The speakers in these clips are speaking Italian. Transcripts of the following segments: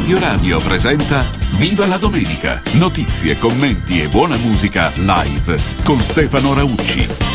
Radio Radio presenta Viva la domenica! Notizie, commenti e buona musica live con Stefano Raucci.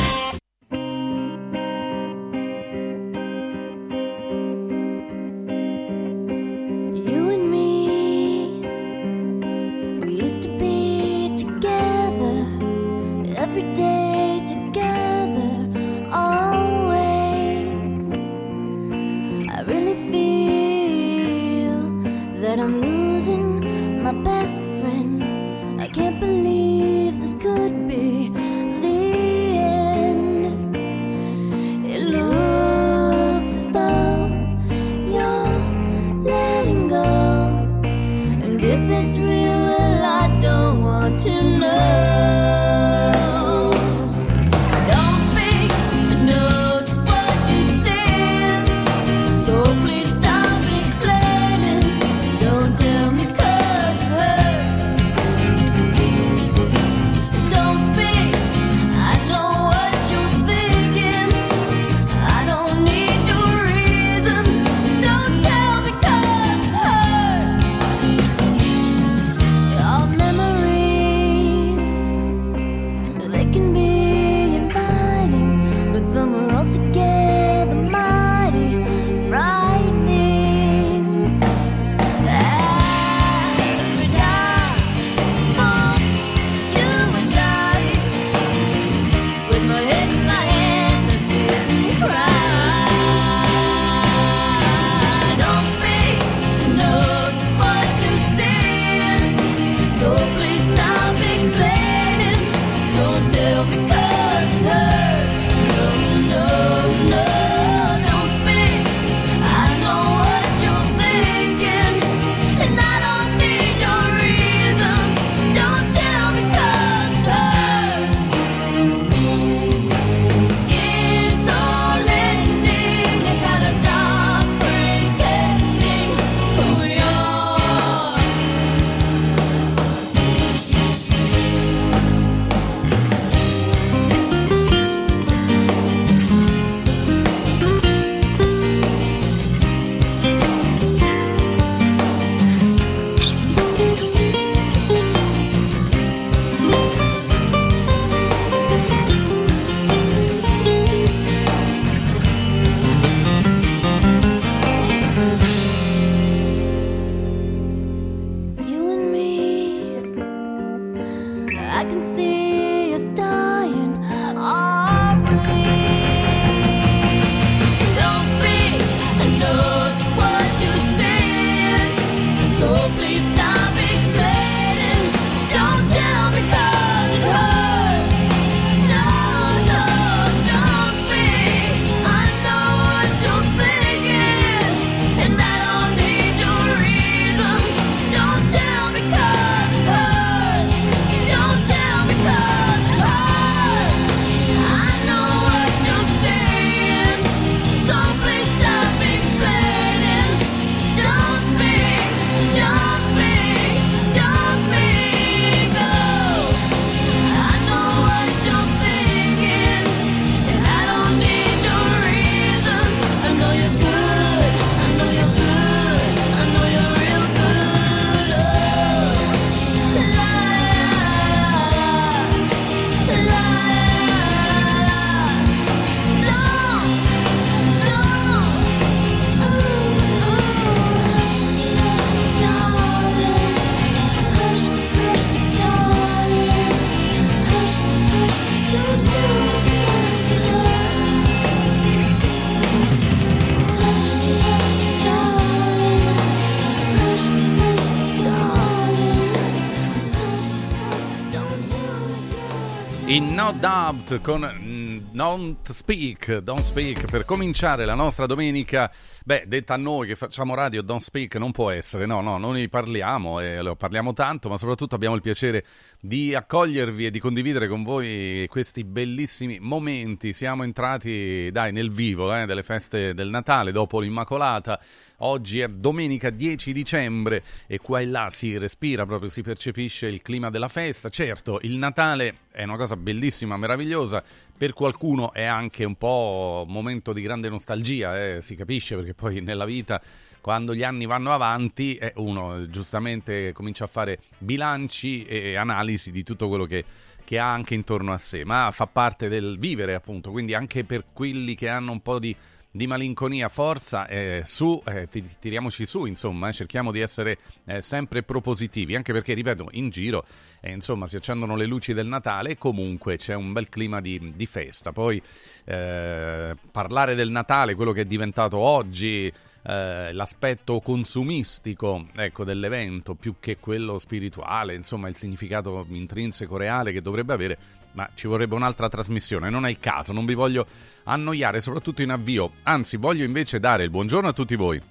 Doubt con mm, Don't Speak, Don't Speak per cominciare la nostra domenica. Beh, detta a noi che facciamo radio, Don't Speak non può essere, no, no, noi parliamo e lo parliamo tanto, ma soprattutto abbiamo il piacere di accogliervi e di condividere con voi questi bellissimi momenti. Siamo entrati, dai, nel vivo eh, delle feste del Natale dopo l'Immacolata. Oggi è domenica 10 dicembre e qua e là si respira, proprio si percepisce il clima della festa. Certo, il Natale è una cosa bellissima, meravigliosa, per qualcuno è anche un po' momento di grande nostalgia, eh, si capisce perché poi nella vita quando gli anni vanno avanti eh, uno giustamente comincia a fare bilanci e analisi di tutto quello che, che ha anche intorno a sé, ma fa parte del vivere appunto, quindi anche per quelli che hanno un po' di di malinconia, forza, eh, su, eh, tiriamoci su, insomma, eh, cerchiamo di essere eh, sempre propositivi, anche perché, ripeto, in giro, eh, insomma, si accendono le luci del Natale e comunque c'è un bel clima di, di festa. Poi parlare del Natale, quello che è diventato oggi, l'aspetto consumistico ecco, dell'evento più che quello spirituale, insomma il significato intrinseco reale che dovrebbe avere, ma ci vorrebbe un'altra trasmissione, non è il caso, non vi voglio annoiare, soprattutto in avvio. Anzi, voglio invece dare il buongiorno a tutti voi.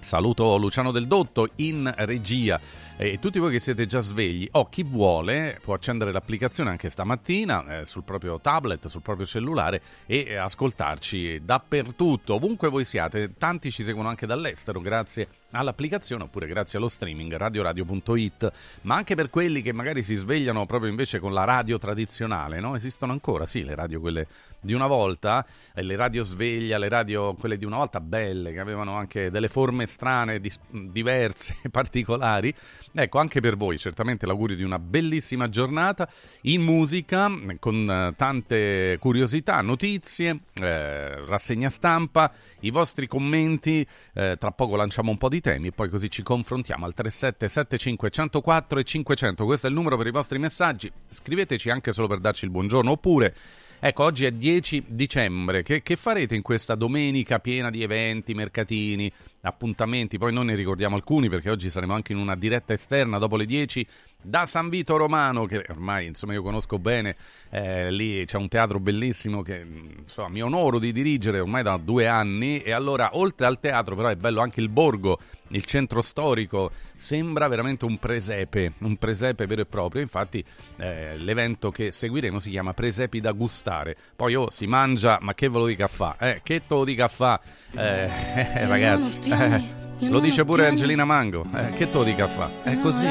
Saluto Luciano Del Dotto in regia e tutti voi che siete già svegli o chi vuole può accendere l'applicazione anche stamattina eh, sul proprio tablet, sul proprio cellulare e eh, ascoltarci dappertutto, ovunque voi siate. Tanti ci seguono anche dall'estero grazie all'applicazione oppure grazie allo streaming radioradio.it, ma anche per quelli che magari si svegliano proprio invece con la radio tradizionale, no? Esistono ancora, sì, le radio quelle di una volta, eh, le radio sveglia, le radio quelle di una volta belle, che avevano anche delle forme strane, dis- diverse, particolari. Ecco, anche per voi certamente l'augurio di una bellissima giornata in musica, con eh, tante curiosità, notizie, eh, rassegna stampa, i vostri commenti, eh, tra poco lanciamo un po' di temi e poi così ci confrontiamo al 3775 104 e 500. Questo è il numero per i vostri messaggi. Scriveteci anche solo per darci il buongiorno oppure Ecco, oggi è 10 dicembre. Che, che, farete in questa domenica piena di eventi, mercatini, appuntamenti? Poi noi ne ricordiamo alcuni perché oggi saremo anche in una diretta esterna dopo le 10 da San Vito Romano, che ormai insomma io conosco bene. Eh, lì c'è un teatro bellissimo che insomma mi onoro di dirigere ormai da due anni. E allora, oltre al teatro, però è bello anche il borgo il centro storico sembra veramente un presepe, un presepe vero e proprio. Infatti, eh, l'evento che seguiremo si chiama Presepi da gustare. Poi oh, si mangia, ma che ve lo dica a fa? Eh, che te lo dica a fa? Eh, eh, ragazzi, eh, lo dice pure Angelina Mango. Eh, che te lo dica a fa? È così,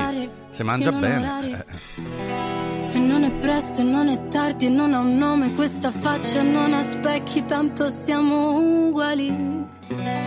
si mangia bene. E non è presto e non è tardi e non ha un nome questa faccia non ha specchi, tanto siamo uguali.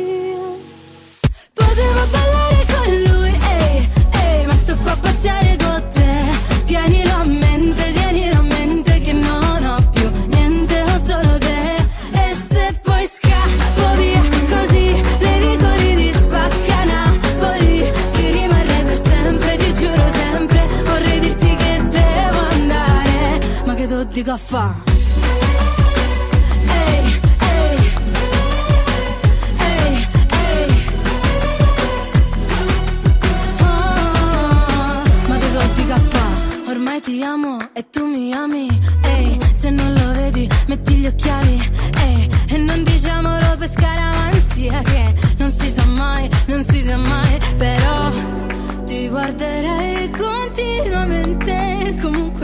Dico a fa'? Ehi, ehi, ehi, ma che so di caffè Ormai ti amo e tu mi ami. Ehi, se non lo vedi metti gli occhiali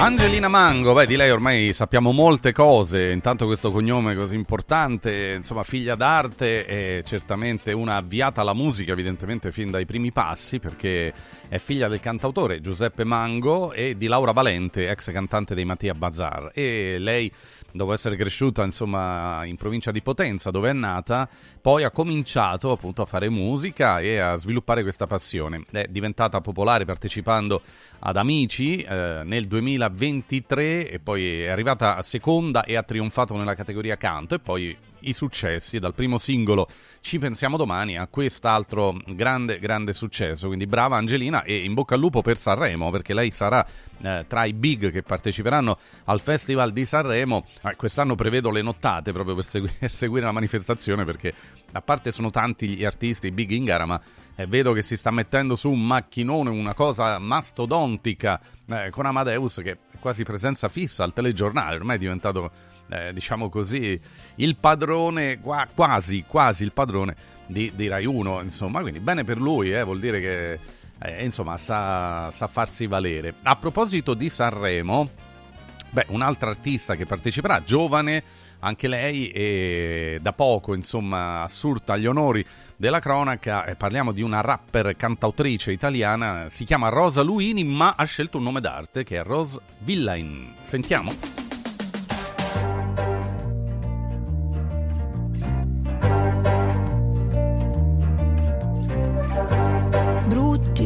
Angelina Mango, beh, di lei ormai sappiamo molte cose, intanto questo cognome così importante, insomma figlia d'arte e certamente una avviata alla musica evidentemente fin dai primi passi perché è figlia del cantautore Giuseppe Mango e di Laura Valente, ex cantante dei Mattia Bazar e lei dopo essere cresciuta insomma in provincia di Potenza dove è nata, poi ha cominciato appunto a fare musica e a sviluppare questa passione. È diventata popolare partecipando ad Amici eh, nel 2023 e poi è arrivata a seconda e ha trionfato nella categoria canto e poi i successi, dal primo singolo Ci pensiamo domani a quest'altro grande, grande successo. Quindi brava Angelina e in bocca al lupo per Sanremo, perché lei sarà eh, tra i big che parteciperanno al Festival di Sanremo. Eh, quest'anno prevedo le nottate proprio per, per, seguire la manifestazione, perché a parte sono tanti gli artisti big in gara, ma eh, vedo che si sta mettendo su un macchinone, una cosa mastodontica eh, con Amadeus che è quasi presenza fissa al telegiornale, ormai è diventato eh, diciamo così, il padrone, quasi, quasi il padrone di, di Rai 1, insomma, quindi bene per lui, eh, vuol dire che eh, insomma sa, sa, farsi valere. A proposito di Sanremo, beh, un'altra artista che parteciperà, giovane, anche lei e da poco insomma assurta agli onori della cronaca eh, parliamo di una rapper cantautrice italiana si chiama Rosa Luini ma ha scelto un nome d'arte che è Rose Villain sentiamo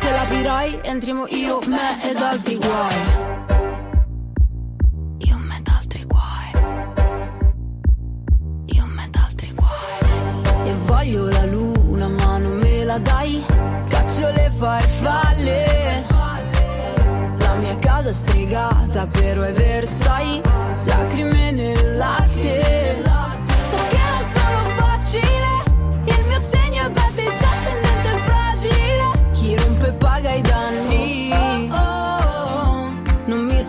Se l'aprirai Entriamo io, me ed altri guai. Io, me ed altri guai. Io, me ed altri guai. E voglio la luna ma non me la dai. Caccio le farfalle. La mia casa è stregata però è Versailles. Lacrime nel latte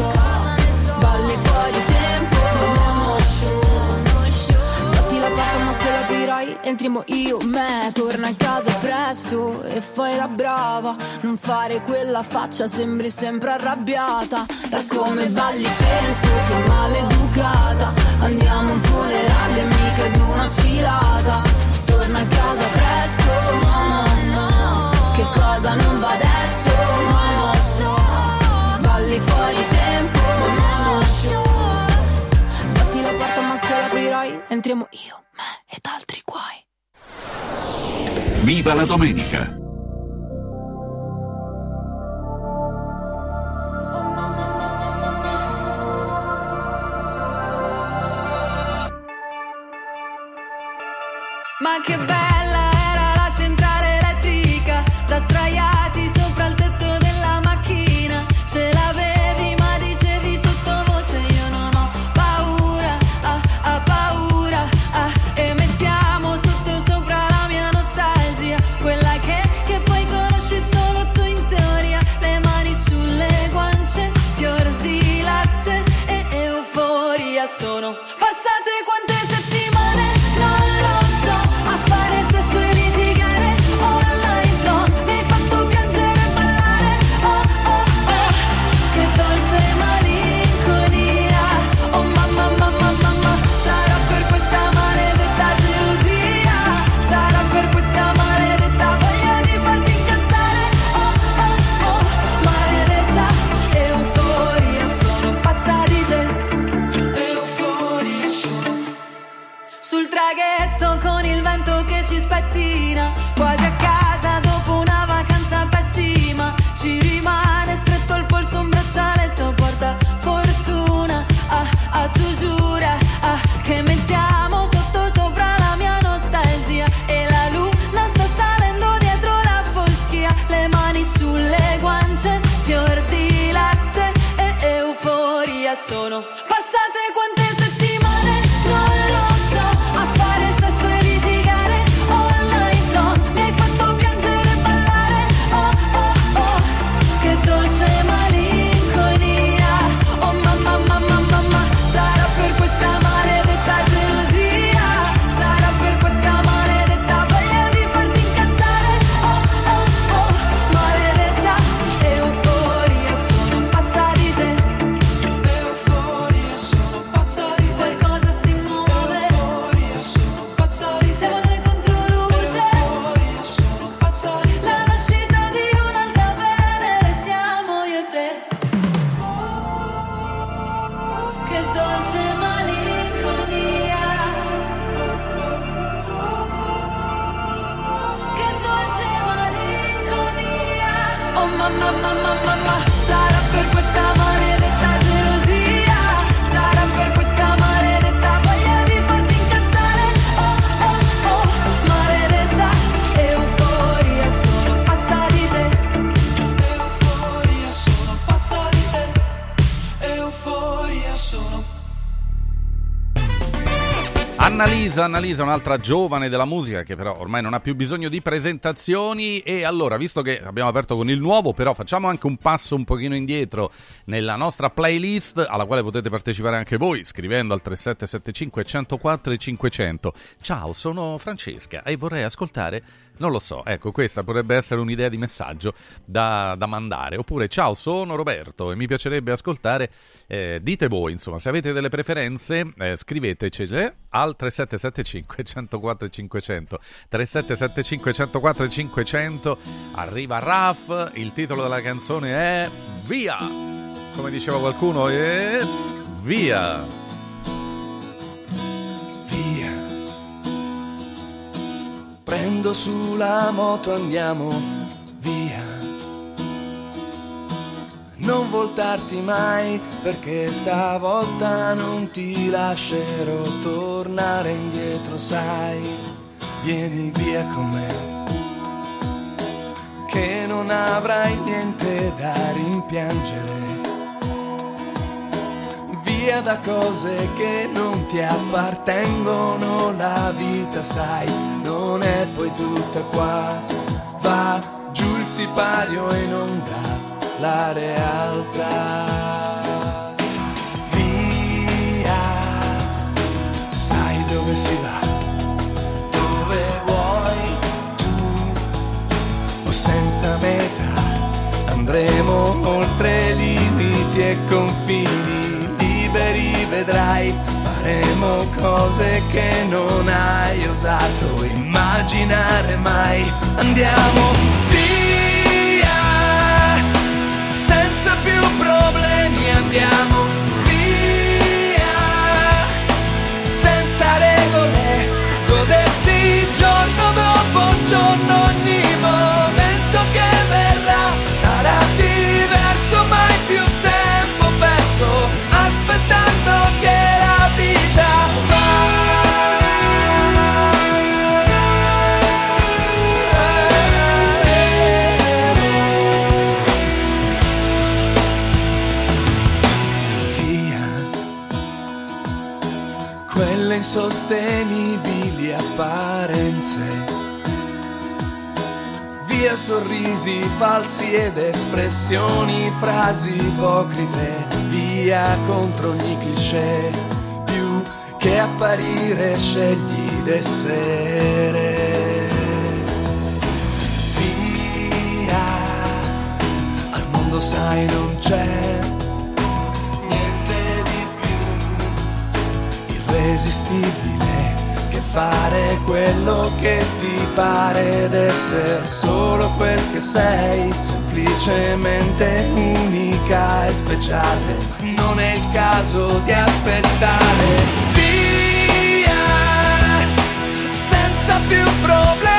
balli fuori tempo. Sbatti la porta ma se l'aprirai entriamo io, me. Torna a casa presto e fai la brava. Non fare quella faccia, sembri sempre arrabbiata. Da come balli penso che maleducata. Andiamo a un funerale, mica ad una sfilata entriamo io, me ed altri guai. Viva la domenica! Annalisa, Annalisa, un'altra giovane della musica che però ormai non ha più bisogno di presentazioni e allora, visto che abbiamo aperto con il nuovo, però facciamo anche un passo un pochino indietro nella nostra playlist alla quale potete partecipare anche voi scrivendo al 3775 104 e 500. Ciao, sono Francesca e vorrei ascoltare non lo so, ecco, questa potrebbe essere un'idea di messaggio da, da mandare. Oppure, ciao, sono Roberto e mi piacerebbe ascoltare. eh, dite voi, insomma, se avete delle preferenze, eh, scrivetecele al 3775 104 500. 3775 104 500. Arriva Raf, il titolo della canzone è Via! Come diceva qualcuno, è Via! via. Prendo sulla moto, andiamo via. Non voltarti mai perché stavolta non ti lascerò tornare indietro, sai. Vieni via con me. Che non avrai niente da rimpiangere via da cose che non ti appartengono, la vita sai, non è poi tutta qua, va giù il sipario e non dà la realtà. Via, sai dove si va, dove vuoi tu, o senza meta andremo oltre limiti e confini liberi faremo cose che non hai osato immaginare mai. Andiamo via senza più problemi. Andiamo via senza regole. Godersi giorno dopo giorno ogni momento che verrà sarà diverso mai più insostenibili apparenze via sorrisi falsi ed espressioni, frasi ipocrite, via contro ogni cliché, più che apparire scegli d'essere. Via, al mondo sai non c'è irresistibile che fare quello che ti pare ed essere solo quel che sei, semplicemente unica e speciale. Non è il caso di aspettare. Via, sarai.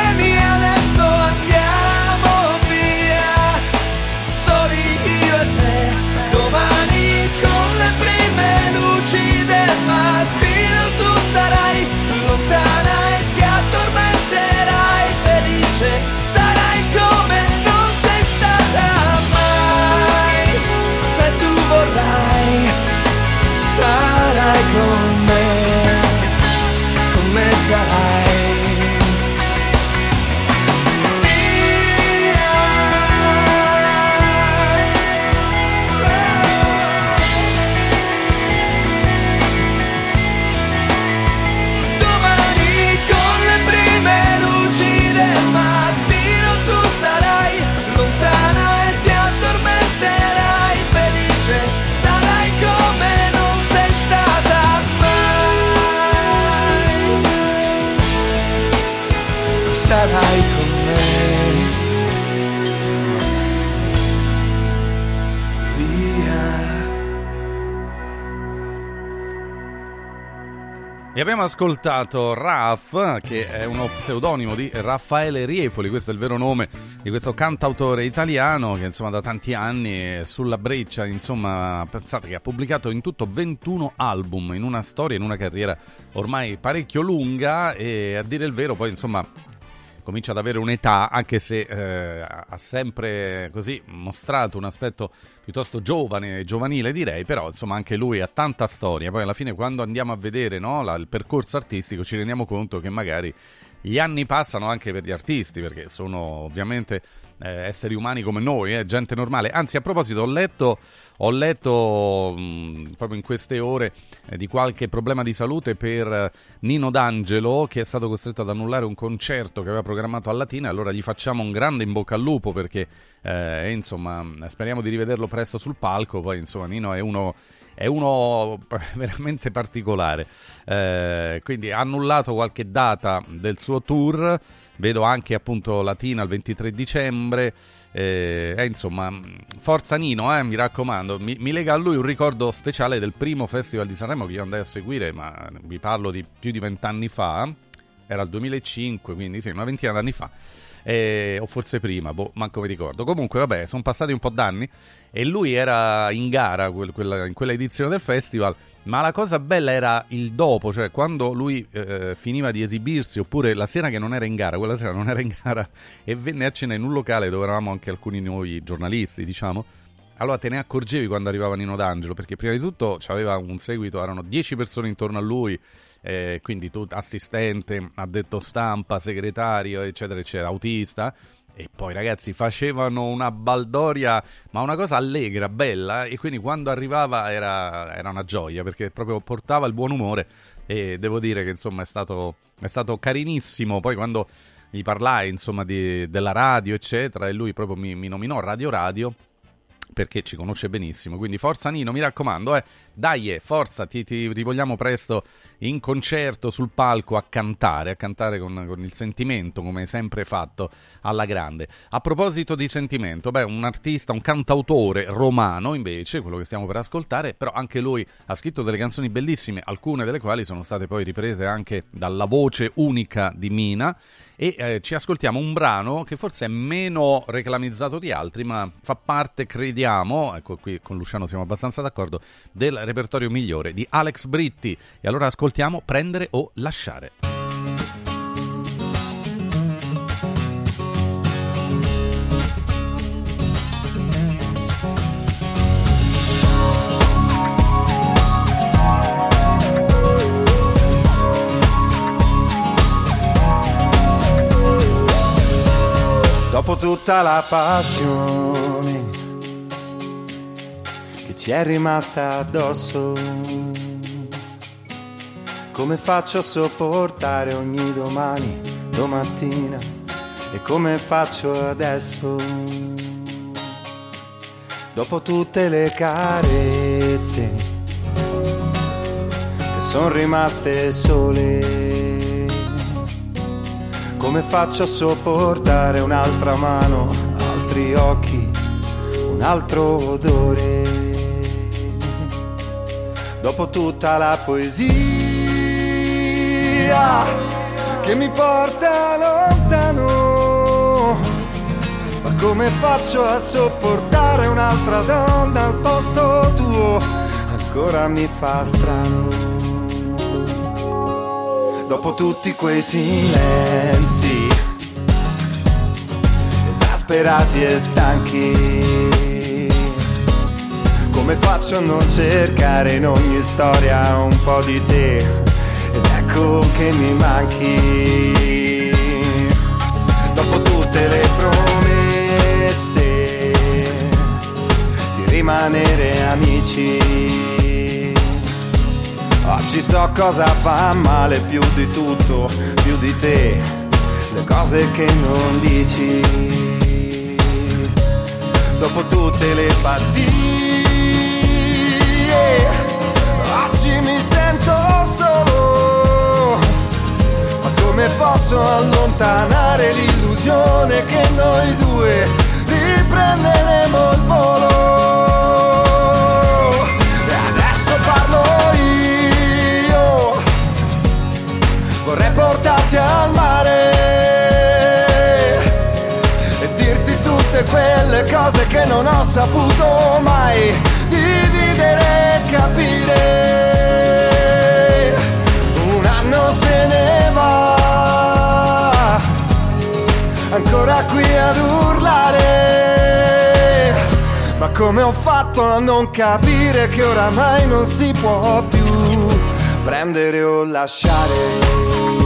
Abbiamo ascoltato Raf, che è uno pseudonimo di Raffaele Riefoli, questo è il vero nome di questo cantautore italiano che insomma da tanti anni è sulla breccia, insomma pensate che ha pubblicato in tutto 21 album in una storia, in una carriera ormai parecchio lunga e a dire il vero poi insomma comincia ad avere un'età, anche se eh, ha sempre così mostrato un aspetto piuttosto giovane, giovanile direi, però insomma anche lui ha tanta storia. Poi alla fine quando andiamo a vedere no, la, il percorso artistico ci rendiamo conto che magari gli anni passano anche per gli artisti, perché sono ovviamente eh, esseri umani come noi, eh, gente normale. Anzi, a proposito, ho letto, ho letto mh, proprio in queste ore di qualche problema di salute per eh, Nino D'Angelo, che è stato costretto ad annullare un concerto che aveva programmato a Latina. Allora gli facciamo un grande in bocca al lupo perché, eh, insomma, speriamo di rivederlo presto sul palco. Poi, insomma, Nino è uno è uno veramente particolare. Eh, quindi ha annullato qualche data del suo tour. Vedo anche appunto Latina il 23 dicembre. Eh, eh, insomma, forza Nino, eh, mi raccomando. Mi, mi, lega a lui un ricordo speciale del primo festival di Sanremo che io andai a seguire, ma vi parlo di più di vent'anni fa. Era il 2005, quindi sì, una ventina d'anni fa eh, o forse prima, boh, manco mi ricordo. Comunque, vabbè, sono passati un po' d'anni e lui era in gara quel, quella, in quella edizione del festival. Ma la cosa bella era il dopo, cioè quando lui eh, finiva di esibirsi, oppure la sera che non era in gara, quella sera non era in gara, e venne a cena in un locale dove eravamo anche alcuni nuovi giornalisti, diciamo. Allora te ne accorgevi quando arrivava Nino D'Angelo, perché prima di tutto aveva un seguito, erano 10 persone intorno a lui, eh, quindi tu assistente, addetto stampa, segretario, eccetera, eccetera, autista. E poi ragazzi facevano una baldoria, ma una cosa allegra, bella, e quindi quando arrivava era, era una gioia perché proprio portava il buon umore e devo dire che insomma è stato, è stato carinissimo. Poi quando gli parlai insomma di, della radio eccetera e lui proprio mi, mi nominò Radio Radio perché ci conosce benissimo. Quindi forza Nino, mi raccomando, eh, dai, forza, ti, ti rivogliamo presto in concerto sul palco a cantare, a cantare con, con, il sentimento, come sempre fatto alla grande. A proposito di sentimento, beh, un artista, un cantautore romano, invece, quello che stiamo per ascoltare, però anche lui ha scritto delle canzoni bellissime, alcune delle quali sono state poi riprese anche dalla voce unica di Mina e eh, ci ascoltiamo un brano che forse è meno reclamizzato di altri, ma fa parte, crediamo, ecco qui con Luciano siamo abbastanza d'accordo, del repertorio migliore di Alex Britti. E allora ascoltiamo Prendere o lasciare. Dopo tutta la passione che ci è rimasta addosso. Come faccio a sopportare ogni domani, domattina e come faccio adesso? Dopo tutte le carezze che sono rimaste sole come faccio a sopportare un'altra mano, altri occhi, un altro odore? Dopo tutta la poesia che mi porta lontano, ma come faccio a sopportare un'altra donna al posto tuo? Ancora mi fa strano dopo tutti quei silenzi, esasperati e stanchi. Come faccio a non cercare in ogni storia un po' di te? Ed dico che mi manchi. Dopo tutte le promesse di rimanere amici. Oggi so cosa fa male più di tutto, più di te, le cose che non dici. Dopo tutte le pazzie oggi mi sento solo. Ma come posso allontanare l'illusione che noi due riprenderemo il volo? Portarti al mare e dirti tutte quelle cose che non ho saputo mai dividere e capire. se ne va, ancora qui ad urlare. Ma come ho fatto a non capire che oramai non si può più prendere o lasciare?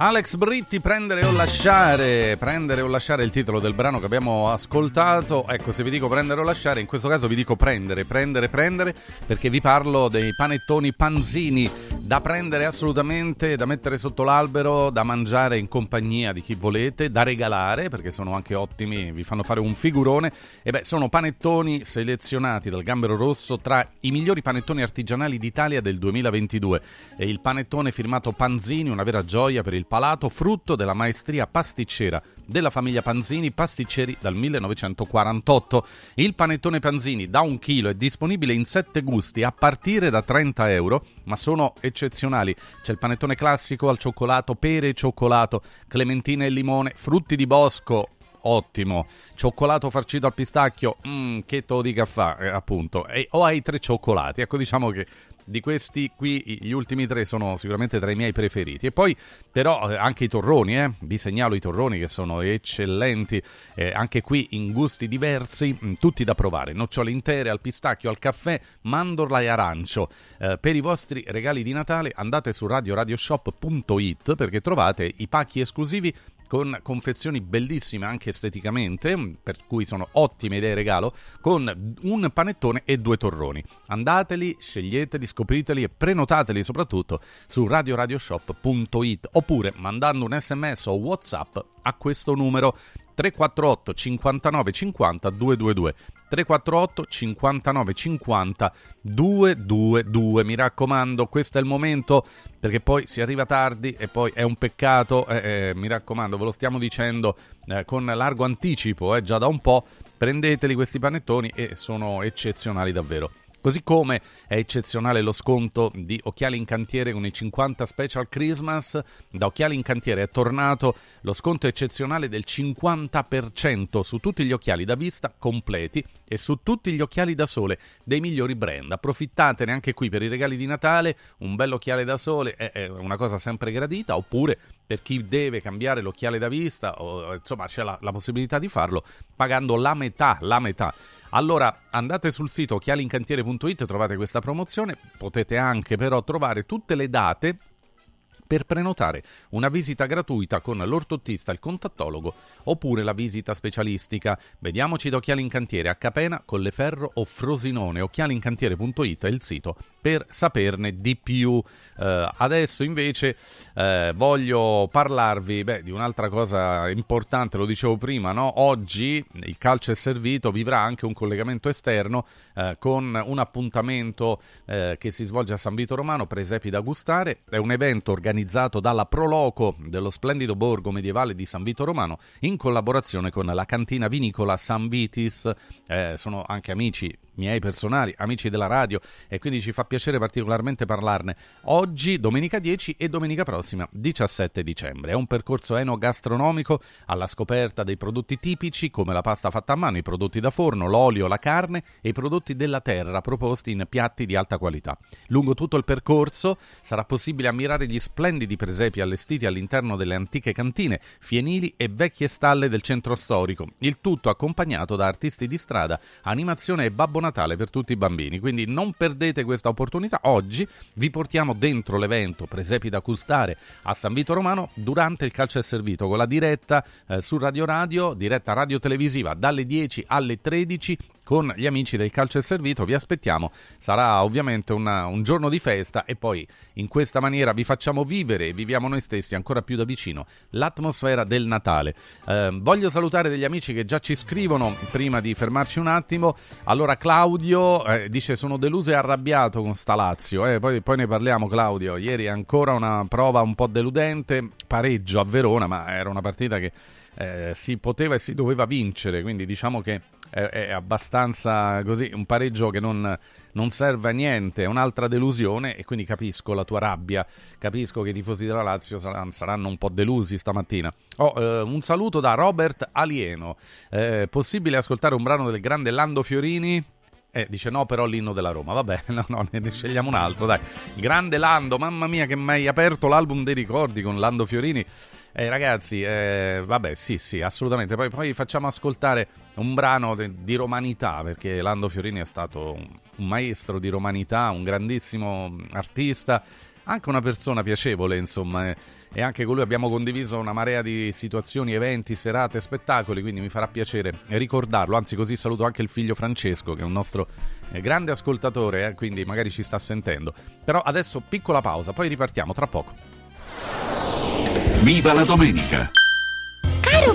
Alex Britti, prendere o lasciare, prendere o lasciare il titolo del brano che abbiamo ascoltato. Ecco, se vi dico prendere o lasciare, in questo caso vi dico prendere, prendere, prendere, perché vi parlo dei panettoni panzini da prendere assolutamente, da mettere sotto l'albero, da mangiare in compagnia di chi volete, da regalare, perché sono anche ottimi, vi fanno fare un figurone. E beh, sono panettoni selezionati dal Gambero Rosso tra i migliori panettoni artigianali d'Italia del 2022. E il panettone firmato Panzini, una vera gioia per il palato, frutto della maestria pasticcera della famiglia Panzini, pasticceri dal 1948. Il panettone Panzini da un chilo è disponibile in sette gusti a partire da 30 euro, ma sono eccezionali. C'è il panettone classico al cioccolato, pere e cioccolato, clementine e limone, frutti di bosco, ottimo. Cioccolato farcito al pistacchio, mmm, che to dica fa, eh, appunto. E, o hai tre cioccolati. Ecco, diciamo che di questi qui gli ultimi tre sono sicuramente tra i miei preferiti. E poi però eh, anche i torroni, eh? vi segnalo i torroni che sono eccellenti, eh, anche qui in gusti diversi, mm, tutti da provare. Nocciole intere al pistacchio, al caffè, mandorla e arancio. Eh, per i vostri regali di Natale andate su radioradioshop.it perché trovate i pacchi esclusivi con confezioni bellissime anche esteticamente, per cui sono ottime idee regalo, con un panettone e due torroni. Andateli, sceglieteli, scopriteli e prenotateli soprattutto su radioradioshop.it oppure mandando un sms o whatsapp a questo numero 348 59 50 222 348 59 50 222 mi raccomando questo è il momento perché poi si arriva tardi e poi è un peccato. Eh, eh, mi raccomando ve lo stiamo dicendo eh, con largo anticipo eh, già da un po' prendeteli questi panettoni e sono eccezionali davvero Così come è eccezionale lo sconto di Occhiali in Cantiere con i 50 Special Christmas, da Occhiali in Cantiere è tornato lo sconto eccezionale del 50% su tutti gli occhiali da vista completi e su tutti gli occhiali da sole dei migliori brand. Approfittatene anche qui per i regali di Natale, un bel occhiale da sole è una cosa sempre gradita, oppure per chi deve cambiare l'occhiale da vista, o, insomma c'è la, la possibilità di farlo pagando la metà, la metà allora andate sul sito occhialincantiere.it, trovate questa promozione, potete anche però trovare tutte le date per prenotare una visita gratuita con l'ortottista, il contattologo oppure la visita specialistica. Vediamoci da Occhiali in Cantiere a Capena, Colleferro o Frosinone. Occhialincantiere.it è il sito per saperne di più. Uh, adesso invece uh, voglio parlarvi beh, di un'altra cosa importante, lo dicevo prima, no? oggi il calcio è servito, vivrà anche un collegamento esterno uh, con un appuntamento che si svolge a San Vito Romano, presepi da gustare, è un evento organizzato dalla Proloco dello splendido borgo medievale di San Vito Romano in collaborazione con la cantina vinicola San Vitis, sono anche amici miei personali, amici della radio e quindi ci fa piacere particolarmente parlarne oggi, domenica 10 e domenica prossima, 17 dicembre. È un percorso enogastronomico alla scoperta dei prodotti tipici come la pasta fatta a mano, i prodotti da forno, l'olio, la carne e i prodotti della terra proposti in piatti di alta qualità. Lungo tutto il percorso sarà possibile ammirare gli splendidi presepi allestiti all'interno delle antiche cantine, fienili e vecchie stalle del centro storico, il tutto accompagnato da artisti di strada, animazione e Babbo Natale per tutti i bambini. Quindi non perdete questa opportunità. Oggi vi portiamo dentro l'evento Presepi da gustare a San Vito Romano durante il calcio è servito con la diretta eh, su Radio Radio, diretta radio televisiva dalle 10 alle 13 con gli amici del Calcio e Servito. Vi aspettiamo, sarà ovviamente una, un giorno di festa e poi in questa maniera vi facciamo vivere e viviamo noi stessi ancora più da vicino l'atmosfera del Natale. Eh, voglio salutare degli amici che già ci scrivono prima di fermarci un attimo. Allora Claudio eh, dice sono deluso e arrabbiato con sta Lazio, eh, poi, poi ne parliamo Claudio, ieri ancora una prova un po' deludente, pareggio a Verona, ma era una partita che eh, si poteva e si doveva vincere, quindi diciamo che è, è abbastanza così, un pareggio che non, non, serve a niente, è un'altra delusione e quindi capisco la tua rabbia, capisco che i tifosi della Lazio saranno, saranno un po' delusi stamattina. Oh, eh, un saluto da Robert Alieno, eh, possibile ascoltare un brano del grande Lando Fiorini? Eh, dice no, però l'inno della Roma. Vabbè, no, no, ne scegliamo un altro, dai. Grande Lando, mamma mia che mi hai aperto l'album dei ricordi con Lando Fiorini. Eh, ragazzi, eh, vabbè, sì, sì, assolutamente. Poi, poi facciamo ascoltare un brano de, di romanità, perché Lando Fiorini è stato un, un maestro di romanità, un grandissimo artista, anche una persona piacevole, insomma. Eh, e anche con lui abbiamo condiviso una marea di situazioni, eventi, serate, spettacoli, quindi mi farà piacere ricordarlo. Anzi, così saluto anche il figlio Francesco, che è un nostro eh, grande ascoltatore, eh, quindi magari ci sta sentendo. Però adesso piccola pausa, poi ripartiamo tra poco. Viva la domenica! Caro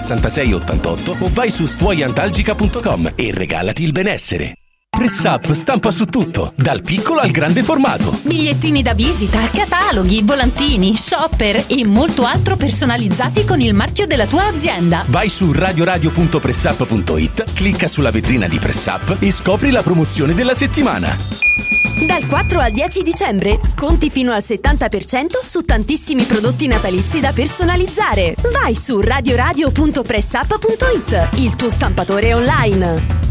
6688 o vai su stuoiantalgica.com e regalati il benessere. Press Up stampa su tutto, dal piccolo al grande formato. Bigliettini da visita, cataloghi, volantini, shopper e molto altro personalizzati con il marchio della tua azienda. Vai su radioradio.pressup.it, clicca sulla vetrina di Press Up e scopri la promozione della settimana. Dal 4 al 10 dicembre, sconti fino al 70% su tantissimi prodotti natalizi da personalizzare. Vai su radioradio.pressup.it, il tuo stampatore online.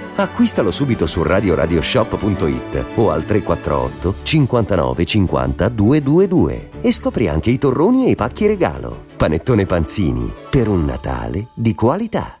Acquistalo subito su radioradioshop.it o al 348 59 50 222 e scopri anche i torroni e i pacchi regalo. Panettone Panzini, per un Natale di qualità.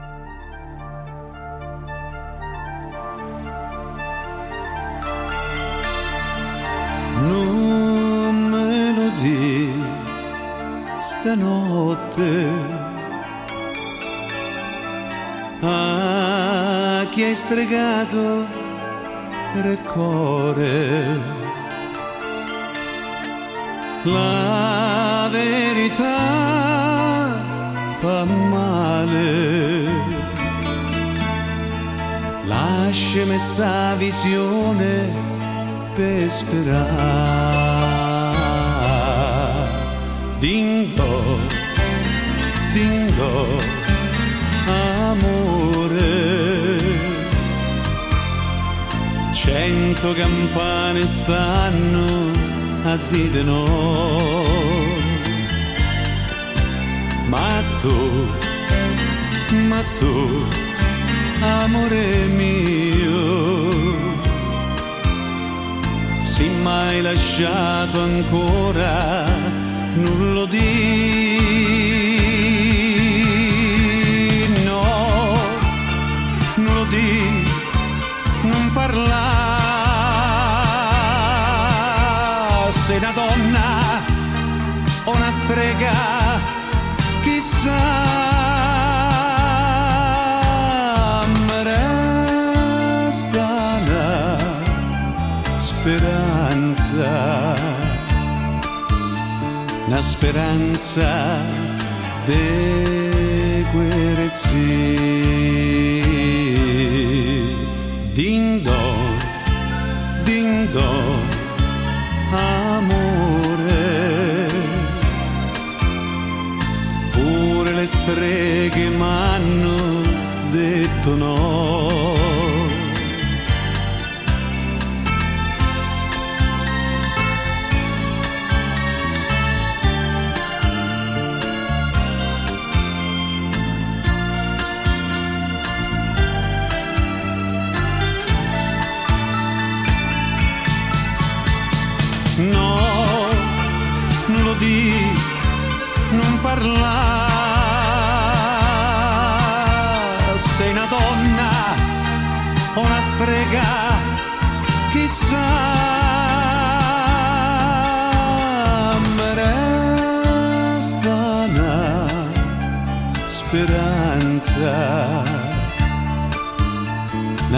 Stanotte a chi hai stregato il cuore? La verità fa male. Lasciami sta visione per sperare. Dingo, dingo, amore. Cento campane stanno a dire no. Ma tu, ma tu, amore mio se mai lasciato ancora non lo di no. Non lo di non parla sei una donna o una strega chissà. Resta una speranza, una speranza de guerezzi. Ding dong, amore. Pure le streghe m'hanno detto no.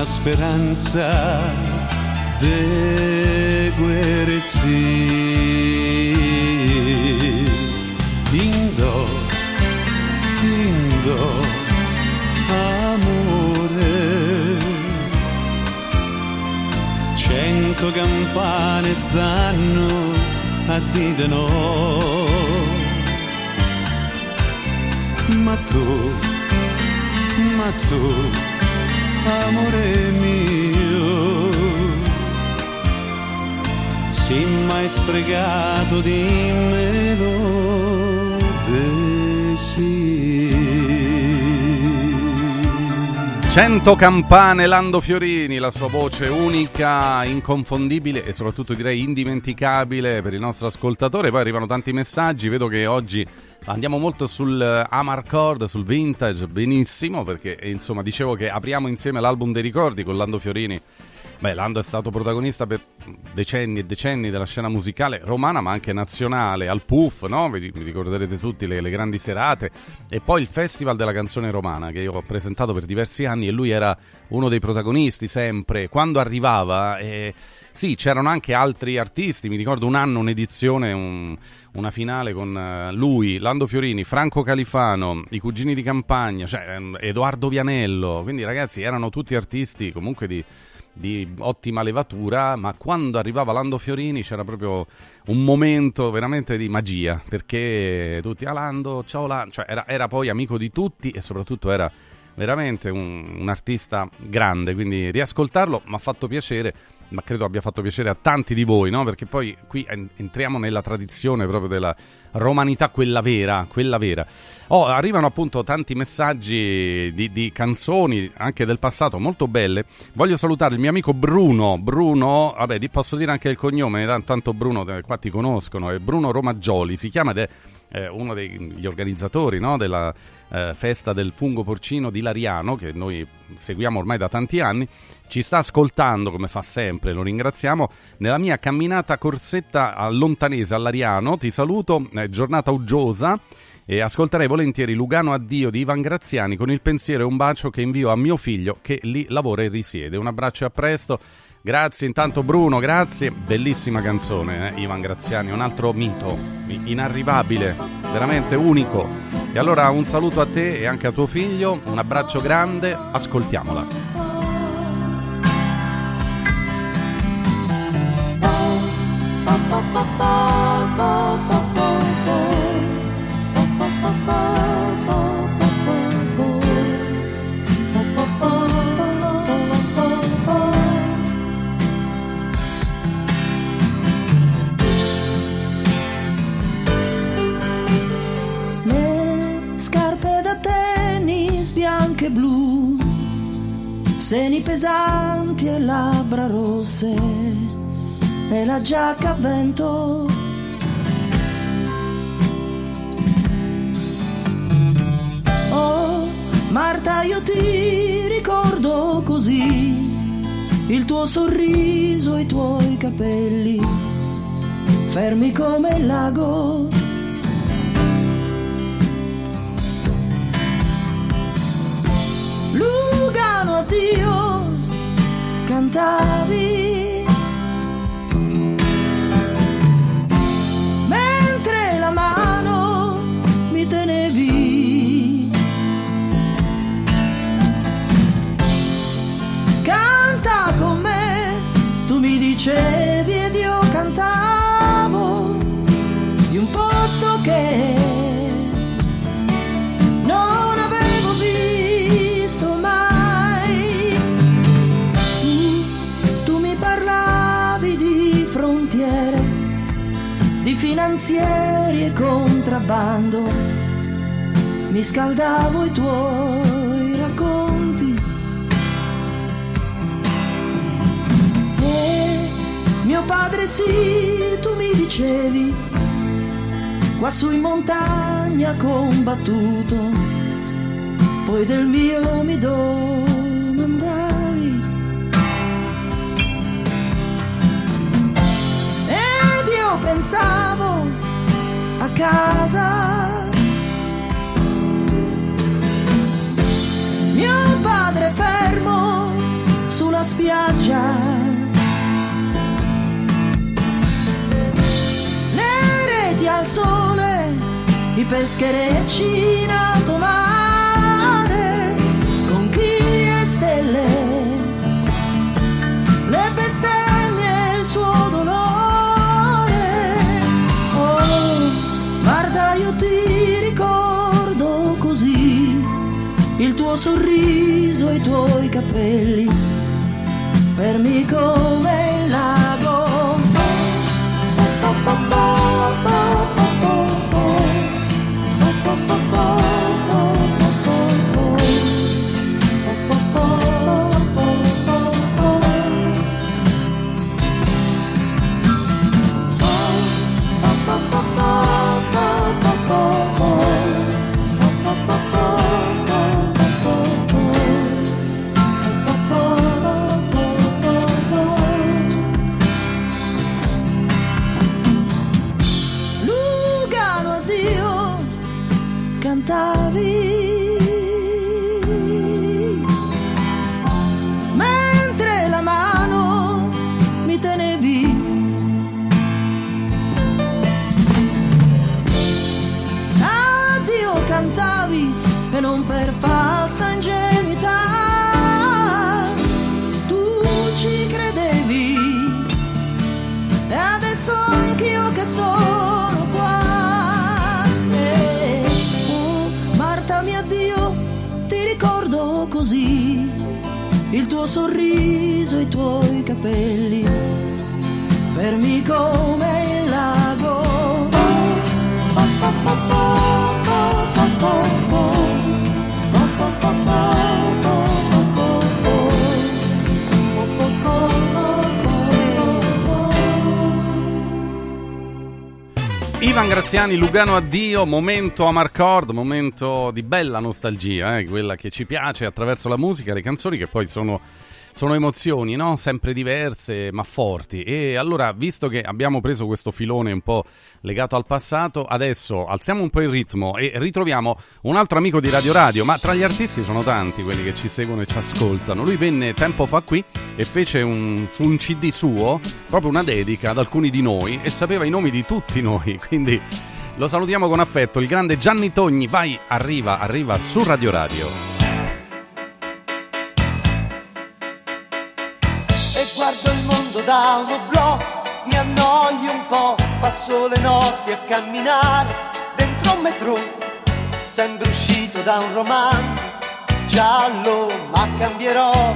Speranza de guerezzi. Indo, indo, amore. Cento campane stanno a dire no. Ma tu, ma tu, amore mio, sei mai stregato dimmelo de sì. Cento campane Lando Fiorini, la sua voce unica, inconfondibile e soprattutto direi indimenticabile per il nostro ascoltatore. Poi arrivano tanti messaggi, vedo che oggi andiamo molto sul eh, Amarcord, sul vintage, benissimo, perché eh, insomma dicevo che apriamo insieme l'album dei ricordi con Lando Fiorini. Beh, Lando è stato protagonista per decenni e decenni della scena musicale romana, ma anche nazionale, al Puff, no? Vi ricorderete tutti le, le grandi serate. E poi il Festival della canzone romana, che io ho presentato per diversi anni e lui era uno dei protagonisti sempre. Quando arrivava... Eh, sì, c'erano anche altri artisti, mi ricordo un anno un'edizione, un, una finale con eh, lui, Lando Fiorini, Franco Califano, i cugini di campagna, cioè ehm, Edoardo Vianello, quindi ragazzi erano tutti artisti comunque di, di ottima levatura, ma quando arrivava Lando Fiorini c'era proprio un momento veramente di magia, perché tutti, ah Lando, ciao Lando, cioè era, era poi amico di tutti e soprattutto era veramente un, un artista grande, quindi riascoltarlo mi ha fatto piacere ma credo abbia fatto piacere a tanti di voi, no? Perché poi qui en- entriamo nella tradizione proprio della romanità, quella vera, quella vera. Oh, arrivano appunto tanti messaggi di, di, canzoni, anche del passato, molto belle. Voglio salutare il mio amico Bruno. Bruno, vabbè, posso dire anche il cognome, tanto Bruno, eh, qua ti conoscono, è Bruno Romaggioli, si chiama ed è eh, uno degli organizzatori no, della eh, festa del fungo porcino di Lariano, che noi seguiamo ormai da tanti anni, ci sta ascoltando come fa sempre, lo ringraziamo, nella mia camminata corsetta a Lontanese, a Lariano. Ti saluto, è giornata uggiosa e ascolterei volentieri Lugano Addio di Ivan Graziani con il pensiero e un bacio che invio a mio figlio che lì lavora e risiede. Un abbraccio e a presto. Grazie intanto Bruno, grazie. Bellissima canzone, eh? Ivan Graziani, un altro mito, inarrivabile, veramente unico. E allora un saluto a te e anche a tuo figlio, un abbraccio grande, ascoltiamola. Seni pesanti e labbra rosse, e la giacca a vento. Oh, Marta, io ti ricordo così, il tuo sorriso, i tuoi capelli, fermi come il lago. Lugano addio, cantavi. Canta con me, tu mi dicevi ed io cantavo di un posto che non avevo visto mai. Tu, tu mi parlavi di frontiere, di finanzieri e contrabbando. Mi scaldavo i tuoi padre sì, tu mi dicevi, qua su in montagna combattuto, poi del mio mi domandai. Ed io pensavo a casa. Mio padre fermo sulla spiaggia di pescherecci in alto mare, conchiglie e stelle, le bestemmie e il suo dolore. Oh, guarda, io ti ricordo così, il tuo sorriso e i tuoi capelli, fermi come Ivan Graziani, Lugano addio, momento Amarcord, momento di bella nostalgia, eh, quella che ci piace attraverso la musica, le canzoni che poi sono, sono emozioni, no? sempre diverse ma forti. E allora, visto che abbiamo preso questo filone un po' legato al passato, adesso alziamo un po' il ritmo e ritroviamo un altro amico di Radio Radio, ma tra gli artisti sono tanti quelli che ci seguono e ci ascoltano. Lui venne tempo fa qui e fece un, su un CD suo proprio una dedica ad alcuni di noi e sapeva i nomi di tutti noi, quindi lo salutiamo con affetto. Il grande Gianni Togni, vai, arriva, arriva su Radio Radio. Da un oblò, mi annoio un po', passo le notti a camminare dentro un metro, sembro uscito da un romanzo giallo, ma cambierò,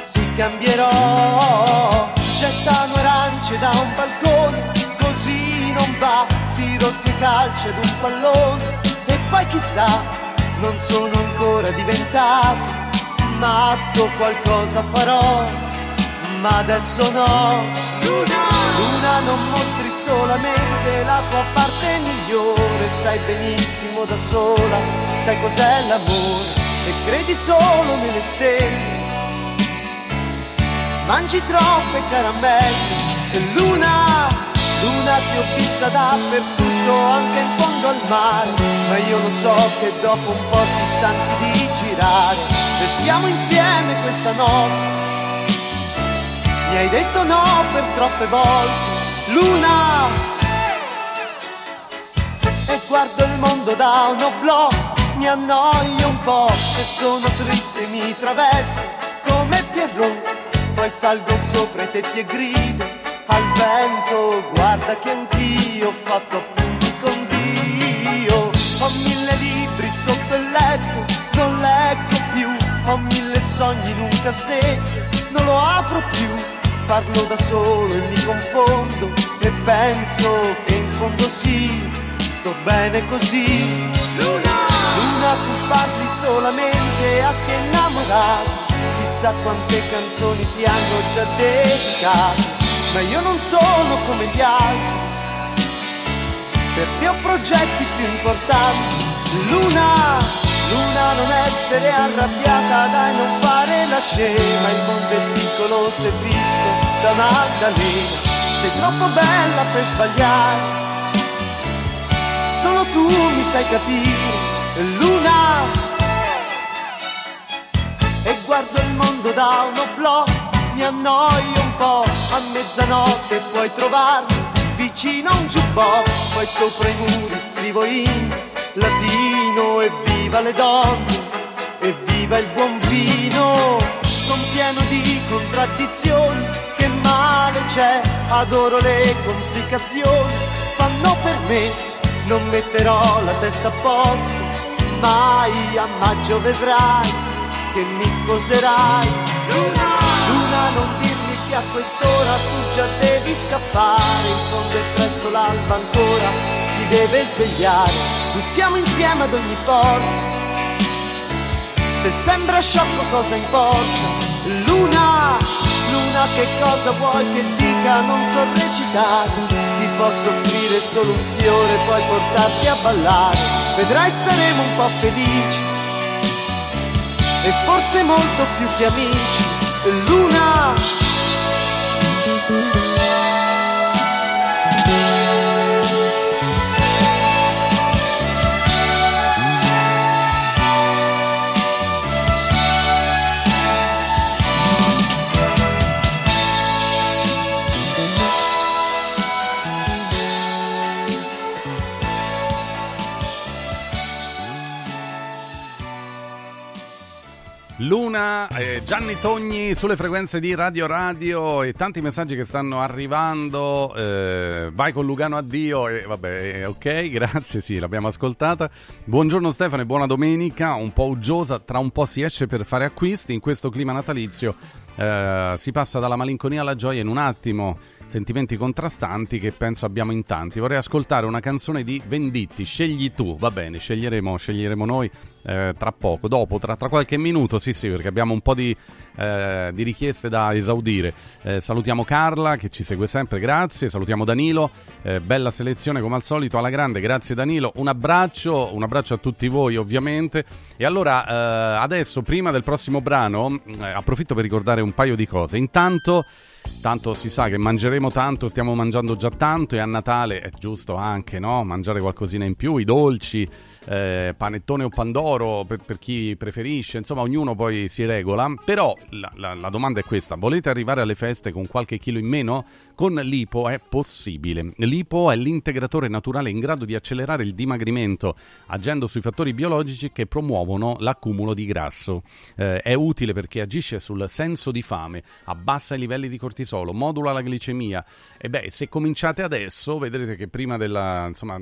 sì cambierò, gettano arance da un balcone, così non va, tiro ti calci ad un pallone e poi chissà, non sono ancora diventato matto, qualcosa farò ma adesso no. Luna, Luna, non mostri solamente la tua parte migliore, stai benissimo da sola, sai cos'è l'amore e credi solo nelle stelle. Mangi troppe caramelle e Luna, Luna ti ho vista dappertutto, anche in fondo al mare, ma io lo so che dopo un po' ti stanchi di girare. Restiamo insieme questa notte mi hai detto no per troppe volte, Luna. E guardo il mondo da un oblò, mi annoio un po', se sono triste mi travesto come Pierrot. Poi salgo sopra i tetti e grido al vento, guarda che anch'io ho fatto appunti con Dio. Ho mille libri sotto il letto, non leggo più, ho mille sogni in un cassetto, non lo apro più parlo da solo e mi confondo e penso che in fondo sì, sto bene così. Luna, Luna tu parli solamente a che innamorato, chissà quante canzoni ti hanno già dedicato, ma io non sono come gli altri, per te ho progetti più importanti. Luna, Luna non essere arrabbiata, dai non fare la scema, il mondo è piccolo se visto da un'altalena, sei troppo bella per sbagliare, solo tu mi sai capire, Luna, e guardo il mondo da un oblò, mi annoio un po', a mezzanotte puoi trovarmi vicino a un jukebox, poi sopra i muri scrivo in latino evviva le donne, evviva il buon vino. Son pieno di contraddizioni, che male c'è, adoro le complicazioni, fanno per me, non metterò la testa a posto, mai a maggio vedrai che mi sposerai. Luna, Luna non dirmi che a quest'ora tu già devi scappare, in fondo è presto l'alba ancora, si deve svegliare, non siamo insieme ad ogni porta. Se sembra sciocco cosa importa? Luna, Luna che cosa vuoi che dica? Non so recitare, ti posso offrire solo un fiore, poi portarti a ballare. Vedrai saremo un po' felici e forse molto più che amici. Luna. Luna, eh, Gianni Togni sulle frequenze di Radio Radio e tanti messaggi che stanno arrivando. Eh, vai con Lugano addio e vabbè, eh, ok, grazie, sì, l'abbiamo ascoltata. Buongiorno Stefano e buona domenica, un po' uggiosa, tra un po' si esce per fare acquisti in questo clima natalizio. eh, si passa dalla malinconia alla gioia in un attimo sentimenti contrastanti che penso abbiamo in tanti. Vorrei ascoltare una canzone di Venditti, scegli tu, va bene, sceglieremo, sceglieremo noi eh, tra poco, dopo, tra, tra, qualche minuto, sì sì, perché abbiamo un po' di, eh, di richieste da esaudire. Eh, salutiamo Carla che ci segue sempre, grazie, salutiamo Danilo, eh, bella selezione come al solito, alla grande, grazie Danilo, un abbraccio, un abbraccio a tutti voi ovviamente. E allora eh, adesso, prima del prossimo brano, eh, approfitto per ricordare un paio di cose. Intanto... Tanto si sa che mangeremo tanto, stiamo mangiando già tanto e a Natale è giusto anche no? mangiare qualcosina in più, i dolci, eh, panettone o pandoro per, per, chi preferisce, insomma ognuno poi si regola, però la, la, la, domanda è questa, volete arrivare alle feste con qualche chilo in meno? Con l'IPO è possibile, l'IPO è l'integratore naturale in grado di accelerare il dimagrimento agendo sui fattori biologici che promuovono l'accumulo di grasso, eh, è utile perché agisce sul senso di fame, abbassa i livelli di cortisolo, modula la glicemia. E beh se cominciate adesso vedrete che prima della, insomma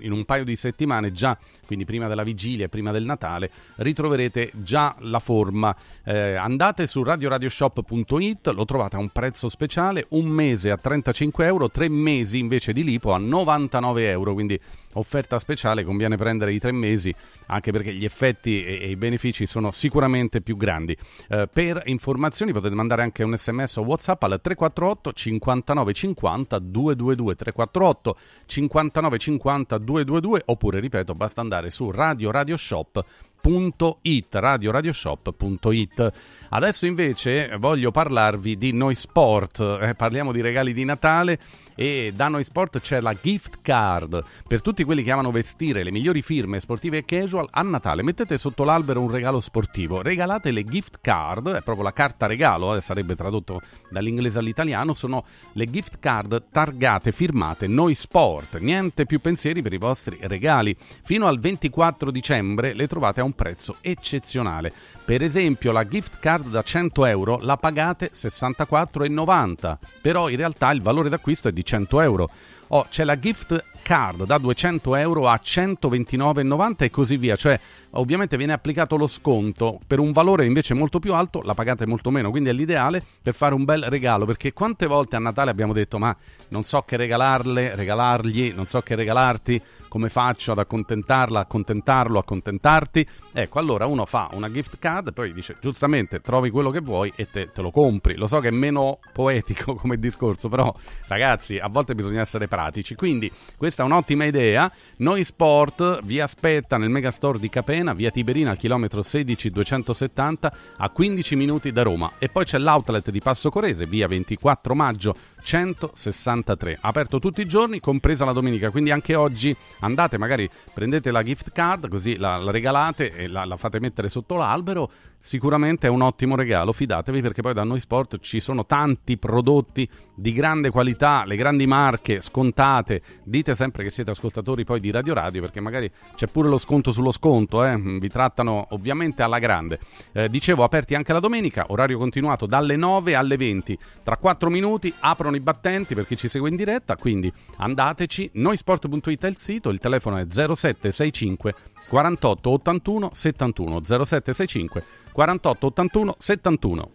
in un paio di settimane già quindi prima della vigilia e prima del Natale, ritroverete già la forma. Eh, andate su radioradioshop.it, lo trovate a un prezzo speciale, un mese a 35 euro, tre mesi invece di lipo a 99 euro, quindi offerta speciale, conviene prendere i tre mesi anche perché gli effetti e, e i benefici sono sicuramente più grandi. Eh, per informazioni potete mandare anche un sms o whatsapp al 348 59 50 222 348 59 50 222 oppure ripeto basta andare su Radio Radio Shop radioradioshop.it radioradioshop.it adesso invece voglio parlarvi di Noi Sport eh, parliamo di regali di Natale e da Noi Sport c'è la gift card. Per tutti quelli che amano vestire le migliori firme sportive e casual a Natale mettete sotto l'albero un regalo sportivo. Regalate le gift card è proprio la carta regalo eh, sarebbe tradotto dall'inglese all'italiano sono le gift card targate firmate Noi Sport. Niente più pensieri per i vostri regali. Fino al 24 dicembre le trovate a un prezzo eccezionale. Per esempio la gift card da 100 euro la pagate 64,90 però in realtà il valore d'acquisto è di 100 euro. Oh, c'è la gift card da 200 euro a 129,90 e così via cioè ovviamente viene applicato lo sconto per un valore invece molto più alto la pagate molto meno quindi è l'ideale per fare un bel regalo perché quante volte a Natale abbiamo detto ma non so che regalarle regalargli non so che regalarti come faccio ad accontentarla, accontentarlo, accontentarti? Ecco, allora uno fa una gift card, poi dice giustamente trovi quello che vuoi e te, te lo compri. Lo so che è meno poetico come discorso, però ragazzi, a volte bisogna essere pratici. Quindi questa è un'ottima idea. Noi Sport vi aspetta nel megastore di Capena, via Tiberina al chilometro 16270 a 15 minuti da Roma. E poi c'è l'outlet di Passo Corese, via 24 maggio 163. Aperto tutti i giorni, compresa la domenica, quindi anche oggi andate, magari prendete la gift card, così la, la regalate e la, la fate mettere sotto l'albero. Sicuramente è un ottimo regalo, fidatevi perché poi da Noi Sport ci sono tanti prodotti di grande qualità, le grandi marche scontate. Dite sempre che siete ascoltatori poi di Radio Radio perché magari c'è pure lo sconto sullo sconto, eh? vi trattano ovviamente alla grande. Eh, dicevo, aperti anche la domenica, orario continuato dalle 9 alle 20. Tra 4 minuti aprono i battenti per chi ci segue in diretta, quindi andateci. Noisport.it è il sito, il telefono è 0765 48 81 71 0765 48 81 71.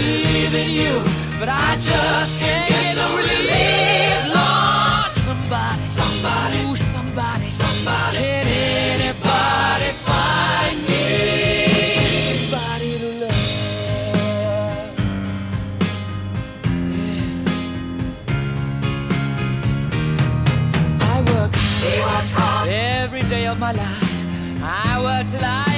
Years in you, but I just can't get no relief. Lord, somebody, somebody, ooh, somebody, somebody. Can anybody find me somebody to love? I work every day of my life. I work till I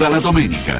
Viva la domenica!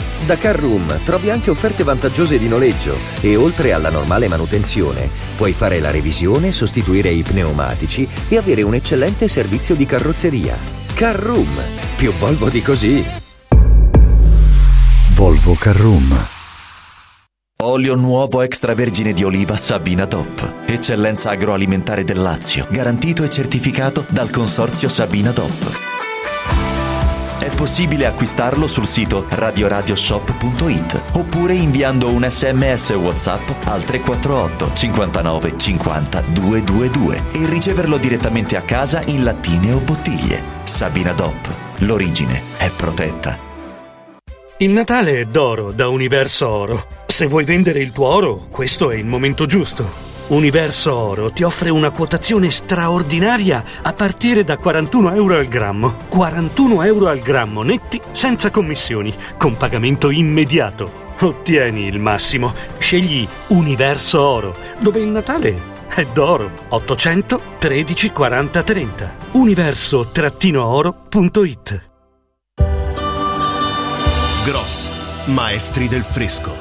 Da Carroom trovi anche offerte vantaggiose di noleggio e oltre alla normale manutenzione puoi fare la revisione, sostituire i pneumatici e avere un eccellente servizio di carrozzeria. Carroom, più Volvo di così. Volvo Carroom. Olio nuovo extravergine di oliva Sabina DOP. Eccellenza agroalimentare del Lazio. Garantito e certificato dal consorzio Sabina DOP. Possibile acquistarlo sul sito radioradioshop.it oppure inviando un sms WhatsApp al 348 59 50 222 e riceverlo direttamente a casa in lattine o bottiglie. Sabina DOP. L'origine è protetta. Il Natale è d'oro da Universo Oro. Se vuoi vendere il tuo oro, questo è il momento giusto. Universo Oro ti offre una quotazione straordinaria a partire da 41 euro al grammo. 41 euro al grammo netti senza commissioni, con pagamento immediato. Ottieni il massimo. Scegli Universo Oro, dove il Natale è d'oro. 800 13 40 30. Universo-oro.it Gross, maestri del fresco.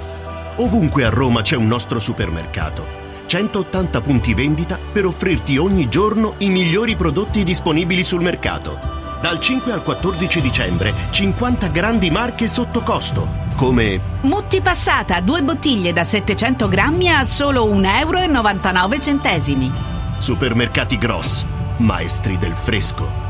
Ovunque a Roma c'è un nostro supermercato 180 punti vendita per offrirti ogni giorno i migliori prodotti disponibili sul mercato. Dal 5 al 14 dicembre 50 grandi marche sotto costo, come Mutti passata, due bottiglie da 700 grammi a solo 1,99 euro. Supermercati Gross, maestri del fresco.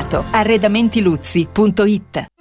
Arredamentiluzzi.it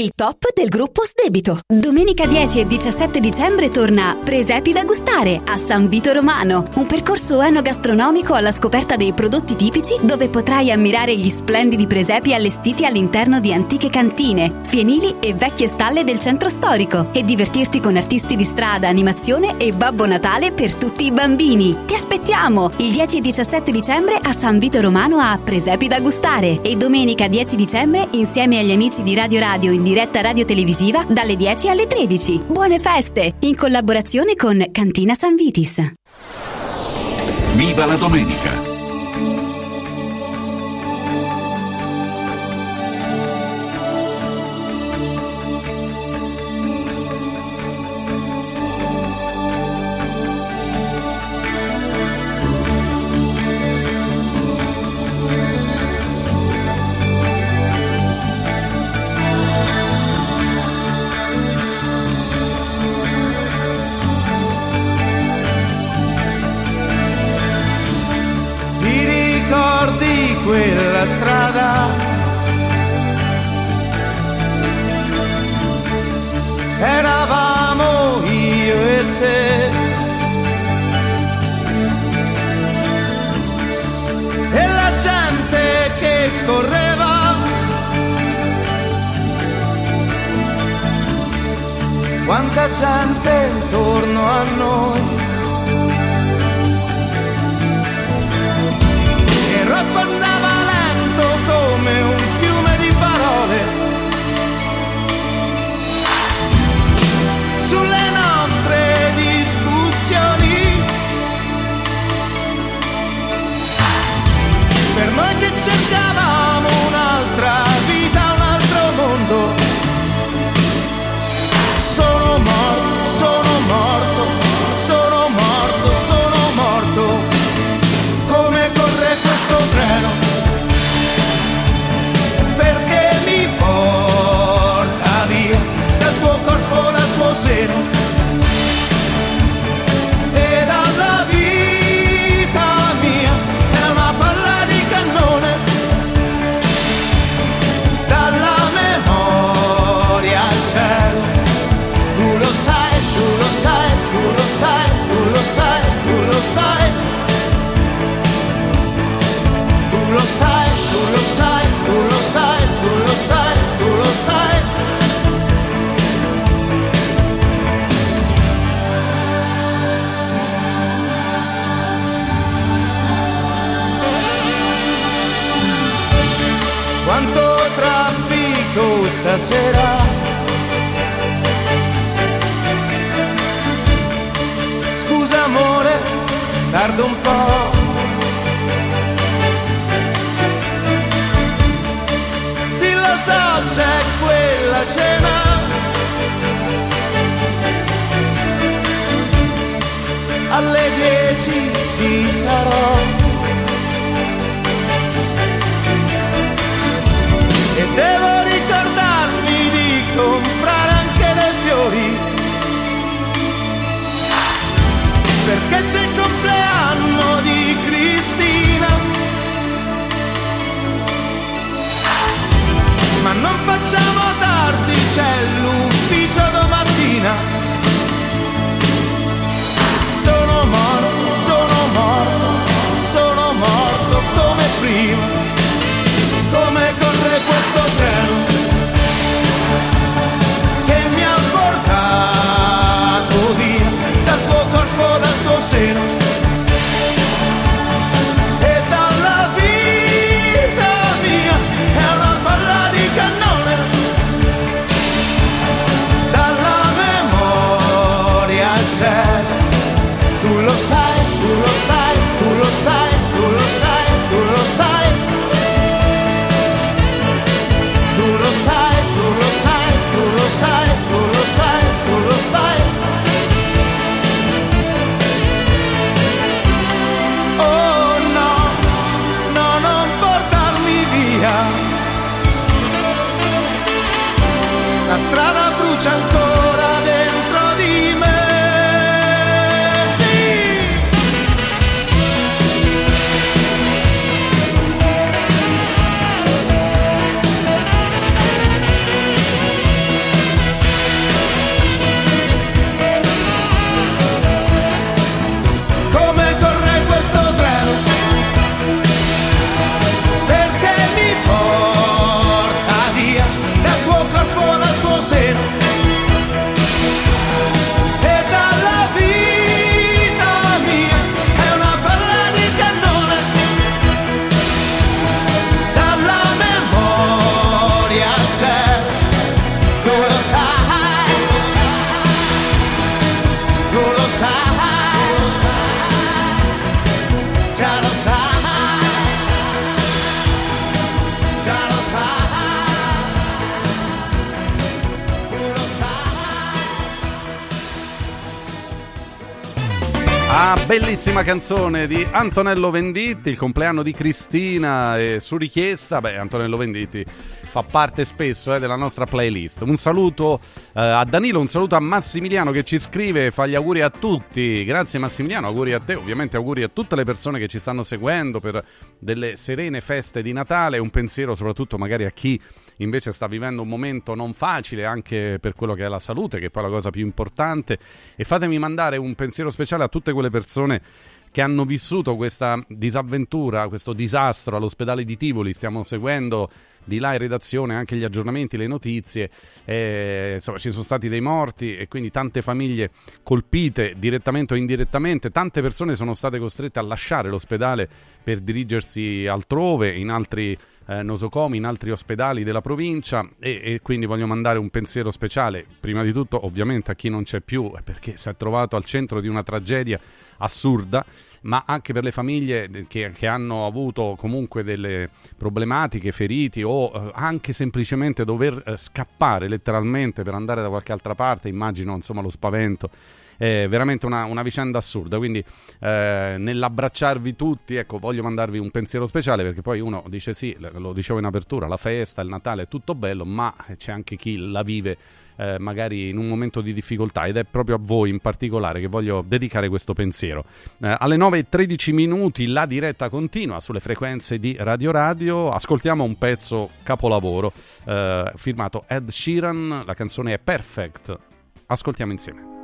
il top del gruppo Sdebito. Domenica 10 e 17 dicembre torna Presepi da gustare a San Vito Romano, un percorso enogastronomico alla scoperta dei prodotti tipici dove potrai ammirare gli splendidi presepi allestiti all'interno di antiche cantine, fienili e vecchie stalle del centro storico e divertirti con artisti di strada, animazione e Babbo Natale per tutti i bambini. Ti aspettiamo il 10 e 17 dicembre a San Vito Romano a Presepi da gustare e domenica 10 dicembre insieme agli amici di Radio Radio in diretta radio televisiva dalle 10 alle 13. Buone feste! In collaborazione con Cantina San Vitis. Viva la domenica! strada. Eravamo io e te. E la gente che correva. Quanta gente intorno a noi. questa. Scusa amore, tardo un po'. Sì lo so, c'è quella cena. Alle dieci ci sarò. canzone di Antonello Venditti, il compleanno di Cristina e su richiesta, beh Antonello Venditti fa parte spesso eh, della nostra playlist. Un saluto eh, a Danilo, un saluto a Massimiliano che ci scrive, fa gli auguri a tutti. Grazie Massimiliano, auguri a te, ovviamente auguri a tutte le persone che ci stanno seguendo per delle serene feste di Natale, un pensiero soprattutto magari a chi invece sta vivendo un momento non facile anche per quello che è la salute, che è poi la cosa più importante. E fatemi mandare un pensiero speciale a tutte quelle persone che hanno vissuto questa disavventura, questo disastro all'ospedale di Tivoli. Stiamo seguendo di là in redazione anche gli aggiornamenti, le notizie. Eh, insomma, ci sono stati dei morti e quindi tante famiglie colpite direttamente o indirettamente. Tante persone sono state costrette a lasciare l'ospedale per dirigersi altrove, in altri eh, nosocomi, in altri ospedali della provincia e, e, quindi voglio mandare un pensiero speciale, prima di tutto ovviamente a chi non c'è più, perché si è trovato al centro di una tragedia assurda, ma anche per le famiglie che, che hanno avuto comunque delle problematiche, feriti o eh, anche semplicemente dover eh, scappare letteralmente per andare da qualche altra parte, immagino insomma lo spavento è veramente una, una vicenda assurda. Quindi, eh, nell'abbracciarvi tutti, ecco, voglio mandarvi un pensiero speciale perché poi uno dice: Sì, lo dicevo in apertura, la festa, il Natale è tutto bello, ma c'è anche chi la vive. Eh, magari in un momento di difficoltà ed è proprio a voi in particolare che voglio dedicare questo pensiero. Eh, alle 9.13 minuti la diretta continua sulle frequenze di Radio Radio, ascoltiamo un pezzo capolavoro eh, firmato Ed Sheeran, la canzone è Perfect, ascoltiamo insieme.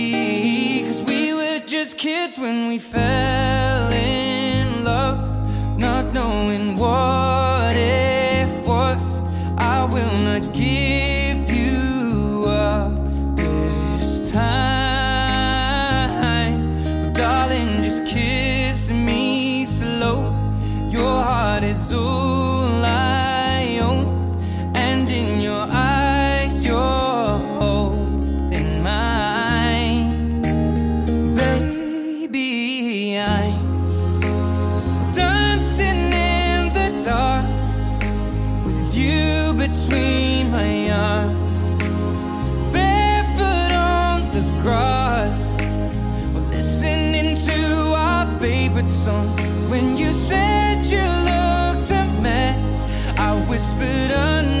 Just kids when we fell in love, not knowing what it was. I will not give you up this time. Favorite song. When you said you looked a mess, I whispered underneath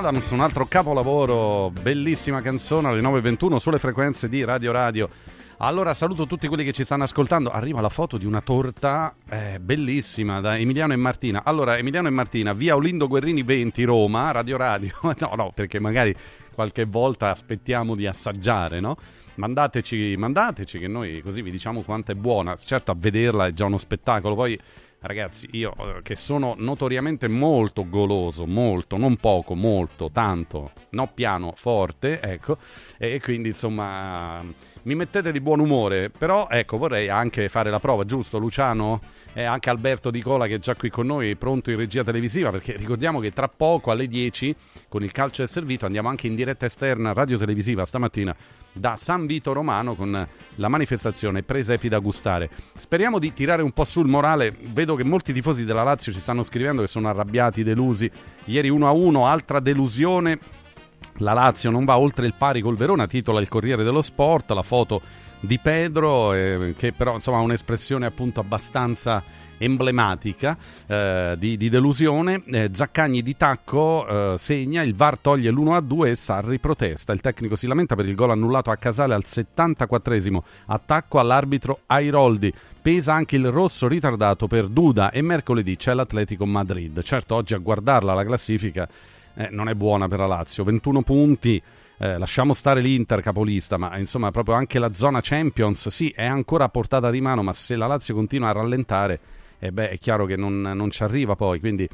Adams, un altro capolavoro, bellissima canzone alle 9.21 sulle frequenze di Radio Radio. Allora saluto tutti quelli che ci stanno ascoltando. Arriva la foto di una torta eh, bellissima da Emiliano e Martina. Allora, Emiliano e Martina, via Olindo Guerrini 20, Roma, Radio Radio. No, no, perché magari qualche volta aspettiamo di assaggiare, no? Mandateci, mandateci che noi così vi diciamo quanto è buona. Certo, a vederla è già uno spettacolo. Poi Ragazzi, io eh, che sono notoriamente molto goloso, molto, non poco, molto, tanto, no piano, forte, ecco, e quindi insomma mi mettete di buon umore, però ecco vorrei anche fare la prova, giusto Luciano? E anche Alberto Di Cola che è già qui con noi, pronto in regia televisiva, perché ricordiamo che tra poco alle 10 con il calcio è servito andiamo anche in diretta esterna radio televisiva stamattina da San Vito Romano con la manifestazione Presepi da gustare. Speriamo di tirare un po' sul morale, vedo che molti tifosi della Lazio ci stanno scrivendo che sono arrabbiati, delusi. Ieri 1-1, altra delusione. La Lazio non va oltre il pari col Verona, titola il Corriere dello Sport, la foto di Pedro, eh, che però insomma ha un'espressione appunto abbastanza emblematica eh, di, di, delusione. Eh, Zaccagni di tacco eh, segna, il VAR toglie l'1-2 e Sarri protesta. Il tecnico si lamenta per il gol annullato a Casale al 74esimo. Attacco all'arbitro Airoldi. Pesa anche il rosso ritardato per Duda e mercoledì c'è l'Atletico Madrid. Certo, oggi a guardarla la classifica eh, non è buona per la Lazio. 21 punti. Eh, lasciamo stare l'Inter capolista, ma insomma proprio anche la zona Champions sì è ancora a portata di mano, ma se la Lazio continua a rallentare e beh, è chiaro che non, non ci arriva poi. Quindi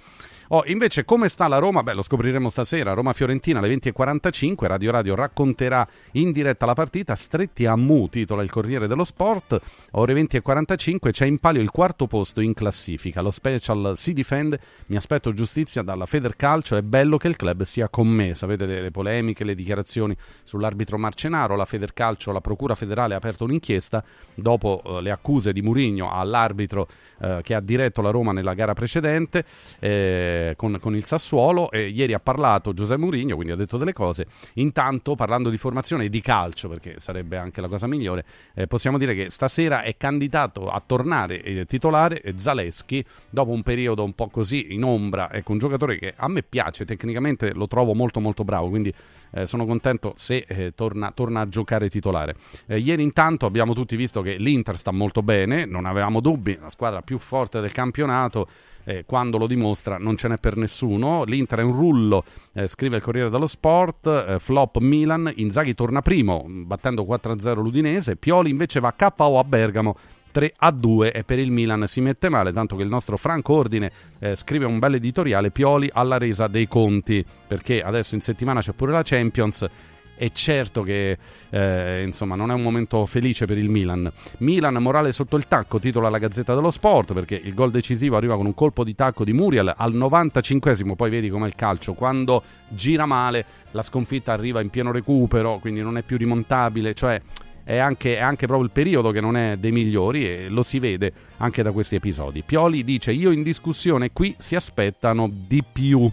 Oh, invece, come sta la Roma? Beh, lo scopriremo stasera. Roma-Fiorentina alle 20.45. Radio Radio racconterà in diretta la partita. Stretti a Mu, titola il Corriere dello Sport. Ore 20.45 c'è in palio il quarto posto in classifica. Lo special si difende. Mi aspetto giustizia dalla Federcalcio. È bello che il club sia con me. Sapete le, le polemiche, le dichiarazioni sull'arbitro Marcenaro. La Federcalcio, la Procura federale ha aperto un'inchiesta dopo uh, le accuse di Murigno all'arbitro uh, che ha diretto la Roma nella gara precedente. Eh, con, con, il Sassuolo e ieri ha parlato Giuseppe Mourinho, quindi ha detto delle cose. Intanto, parlando di formazione e di calcio, perché sarebbe anche la cosa migliore, eh, possiamo dire che stasera è candidato a tornare eh, titolare Zaleschi dopo un periodo un po' così in ombra. Ecco, un giocatore che a me piace, tecnicamente lo trovo molto molto bravo, quindi eh, sono contento se eh, torna, torna, a giocare titolare. Eh, ieri intanto abbiamo tutti visto che l'Inter sta molto bene, non avevamo dubbi, la squadra più forte del campionato eh, quando lo dimostra non ce n'è per nessuno. L'Inter è un rullo, eh, scrive il Corriere dello Sport, eh, flop Milan, Inzaghi torna primo battendo 4-0 l'Udinese, Pioli invece va KO a Bergamo 3 a 2 e per il Milan si mette male, tanto che il nostro Franco Ordine eh, scrive un bel editoriale Pioli alla resa dei conti, perché adesso in settimana c'è pure la Champions è certo che eh, insomma, non è un momento felice per il Milan. Milan, morale sotto il tacco, titola la Gazzetta dello Sport perché il gol decisivo arriva con un colpo di tacco di Muriel al 95esimo. Poi vedi com'è il calcio, quando gira male la sconfitta arriva in pieno recupero, quindi non è più rimontabile. Cioè, è anche, è anche, proprio il periodo che non è dei migliori e lo si vede anche da questi episodi. Pioli dice: Io in discussione qui si aspettano di più.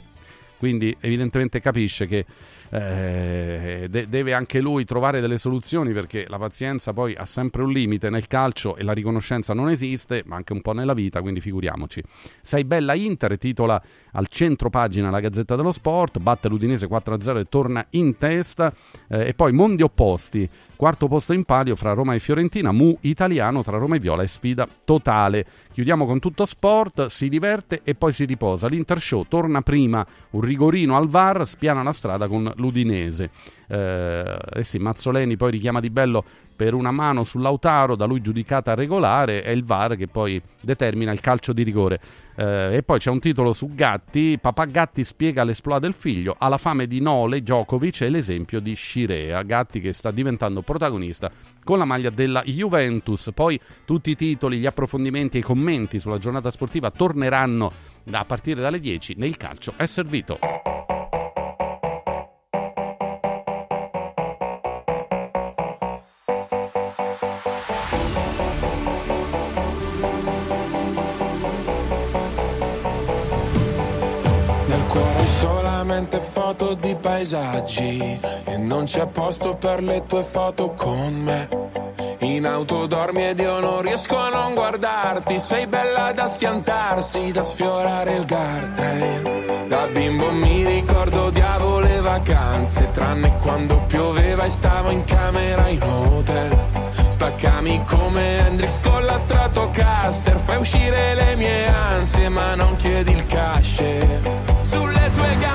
Quindi, evidentemente capisce che eh, de- deve anche lui trovare delle soluzioni perché la pazienza poi ha sempre un limite nel calcio e la riconoscenza non esiste, ma anche un po' nella vita, quindi figuriamoci. Sei bella Inter, titola al centro pagina la Gazzetta dello Sport, batte l'Udinese 4-0 e torna in testa eh, e poi mondi opposti. Quarto posto in palio fra Roma e Fiorentina, Mu italiano tra Roma e Viola e sfida totale. Chiudiamo con tutto sport, si diverte e poi si riposa. L'Inter Show torna prima, un rigorino al VAR, spiana la strada con l'Udinese. Eh, eh sì, Mazzoleni poi richiama Di Bello per una mano su Lautaro, da lui giudicata regolare, è il VAR che poi determina il calcio di rigore. Eh, e poi c'è un titolo su Gatti, Papà Gatti spiega l'esploa del figlio, alla fame di Nole, Djokovic e l'esempio di Scirea, Gatti che sta diventando protagonista con la maglia della Juventus. Poi tutti i titoli, gli approfondimenti e i commenti sulla giornata sportiva torneranno a partire dalle 10 nel calcio è servito. Solamente foto di paesaggi e non c'è posto per le tue foto con me. In auto dormi ed io non riesco a non guardarti, sei bella da schiantarsi, da sfiorare il guardrail. Da bimbo mi ricordo diavolo le vacanze, tranne quando pioveva e stavo in camera in hotel. Spaccami come Hendrix con la Stratocaster, fai uscire le mie ansie ma non chiedi il cash.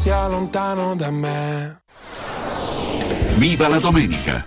sia lontano da me. Viva la domenica!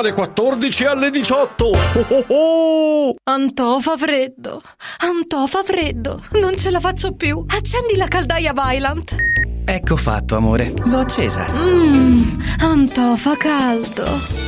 dalle 14 alle 18. Oh oh oh! Antò fa freddo. Antò fa freddo. Non ce la faccio più. Accendi la caldaia Vylant. Ecco fatto, amore. L'ho accesa. Mmm, Antò fa caldo.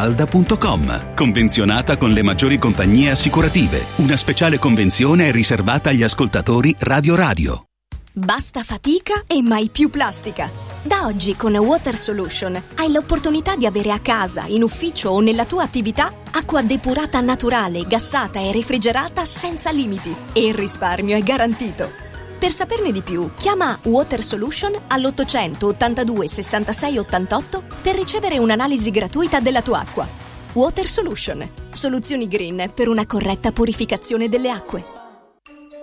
villamafalda.com. Convenzionata con le maggiori compagnie assicurative. Una speciale convenzione è riservata agli ascoltatori Radio Radio. Basta fatica e mai più plastica. Da oggi con Water Solution hai l'opportunità di avere a casa, in ufficio o nella tua attività acqua depurata naturale, gassata e refrigerata senza limiti. E il risparmio è garantito. Per saperne di più, chiama Water Solution all'800 82 66 88 per ricevere un'analisi gratuita della tua acqua. Water Solution, soluzioni green per una corretta purificazione delle acque.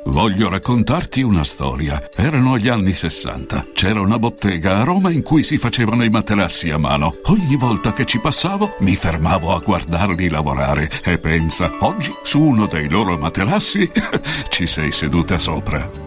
Voglio raccontarti una storia. Erano gli anni 60. C'era una bottega a Roma in cui si facevano i materassi a mano. Ogni volta che ci passavo mi fermavo a guardarli lavorare e pensa, oggi su uno dei loro materassi ci sei seduta sopra.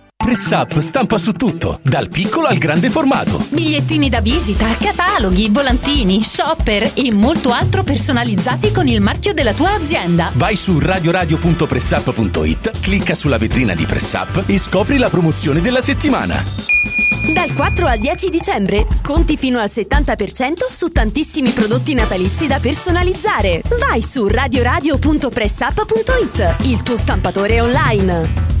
Press Up stampa su tutto, dal piccolo al grande formato. Bigliettini da visita, cataloghi, volantini, shopper e molto altro personalizzati con il marchio della tua azienda. Vai su radioradio.pressup.it, clicca sulla vetrina di Press Up e scopri la promozione della settimana. Dal 4 al 10 dicembre, sconti fino al 70% su tantissimi prodotti natalizi da personalizzare. Vai su radioradio.pressup.it, il tuo stampatore online.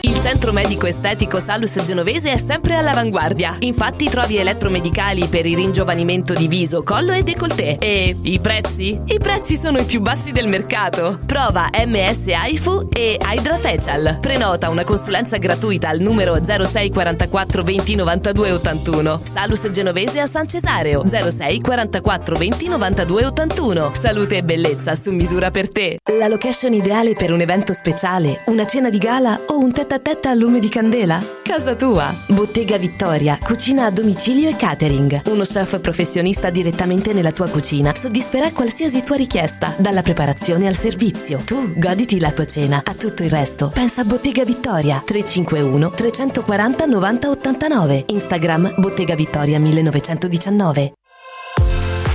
Il centro medico estetico Salus Genovese è sempre all'avanguardia. Infatti trovi elettromedicali per il ringiovanimento di viso, collo e décolleté. E i prezzi? I prezzi sono i più bassi del mercato. Prova MS AIFU e Hydra Facial. Prenota una consulenza gratuita al numero 06 44 20 92 81. Salus Genovese a San Cesareo 06 44 20 92 81. Salute e bellezza su misura per te. La location ideale per un evento speciale, una cena di gala o un tête a tête a lume di candela? Casa tua. Bottega Vittoria, cucina a domicilio e catering. Uno chef professionista direttamente nella tua cucina soddisferà qualsiasi tua richiesta, dalla preparazione al servizio. Tu goditi la tua cena. A tutto il resto, pensa a Bottega Vittoria 351 340 90 89. Instagram Bottega Vittoria 1919.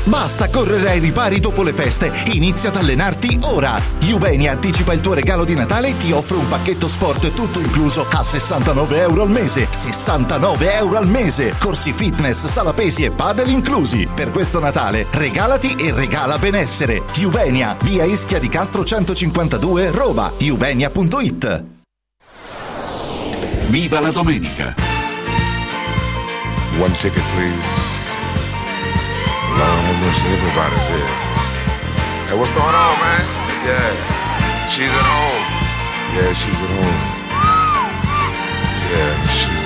Basta correre ai ripari dopo le feste, inizia ad allenarti ora. Juvenia anticipa il tuo regalo di Natale e ti offre un pacchetto sport tutto incluso a 69 euro al mese. 69 euro al mese! Corsi fitness, sala pesi e padel inclusi. Per questo Natale regalati e regala benessere. Juvenia, via Ischia di Castro 152, Roma. Juvenia.it Viva la domenica! One ticket, please. Lord everybody's here. Hey, what's going on, man? Yeah, she's at home. Yeah, she's at home. Yeah, she's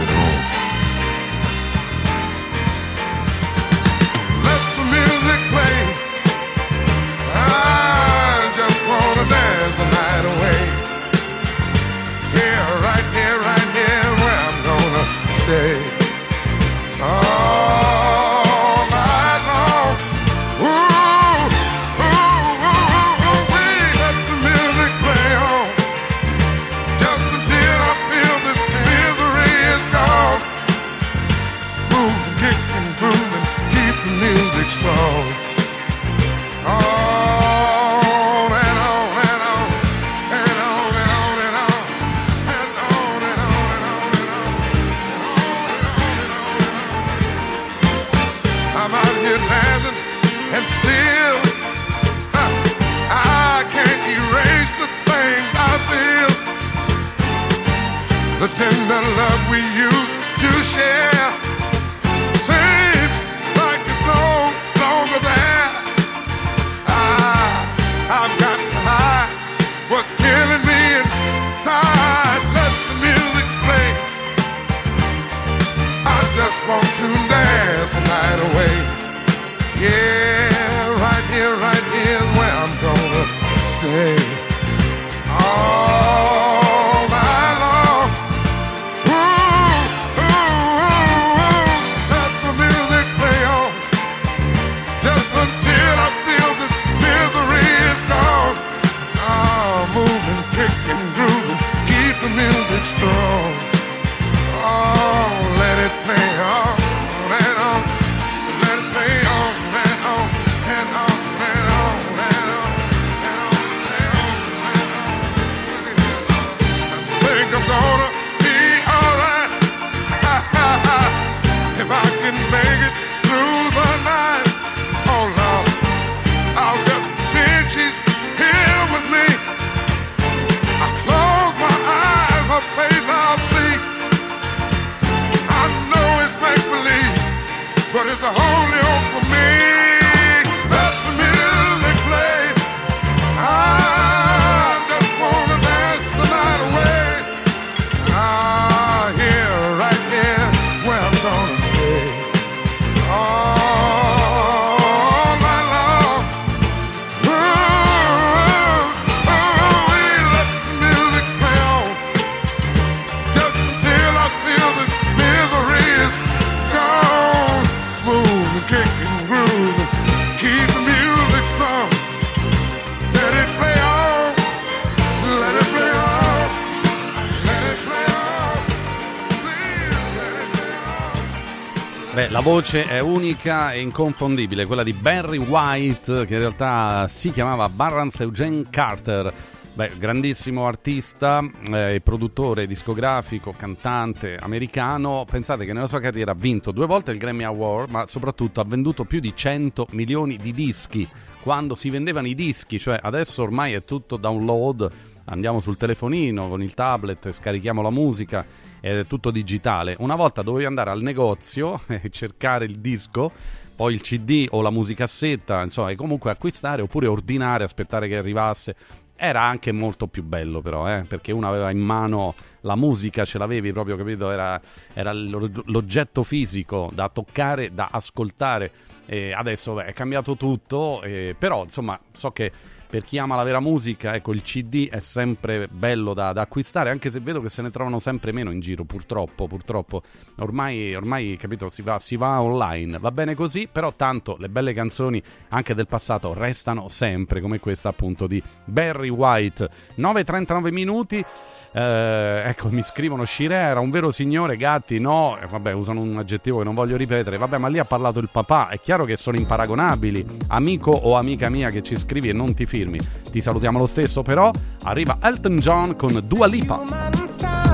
la voce è unica e inconfondibile, quella di Barry White, che in realtà si chiamava Barrance Eugene Carter. Beh, grandissimo artista, eh, produttore discografico, cantante americano. Pensate che nella sua carriera ha vinto due volte il Grammy Award, ma soprattutto ha venduto più di 100 milioni di dischi. Quando si vendevano i dischi, cioè adesso ormai è tutto download, andiamo sul telefonino con il tablet, scarichiamo la musica ed è tutto digitale. Una volta dovevi andare al negozio e cercare il disco, poi il CD o la musicassetta, insomma, e comunque acquistare oppure ordinare, aspettare che arrivasse. Era anche molto più bello però, eh, perché uno aveva in mano la musica, ce l'avevi proprio, capito? Era, era l'oggetto fisico da toccare, da ascoltare. E adesso beh, è cambiato tutto, eh, però insomma so che per chi ama la vera musica, ecco, il CD è sempre bello da, da, acquistare, anche se vedo che se ne trovano sempre meno in giro, purtroppo, purtroppo. Ormai, ormai capito, si va, si va online, va bene così, però tanto le belle canzoni anche del passato restano sempre, come questa appunto di Barry White. 9.39 minuti. Eh, ecco, mi scrivono Shire era un vero signore, gatti, no, eh, vabbè, usano un aggettivo che non voglio ripetere, vabbè, ma lì ha parlato il papà, è chiaro che sono imparagonabili, amico o amica mia che ci scrivi e non ti firmi, ti salutiamo lo stesso, però arriva Elton John con Dua Lipa.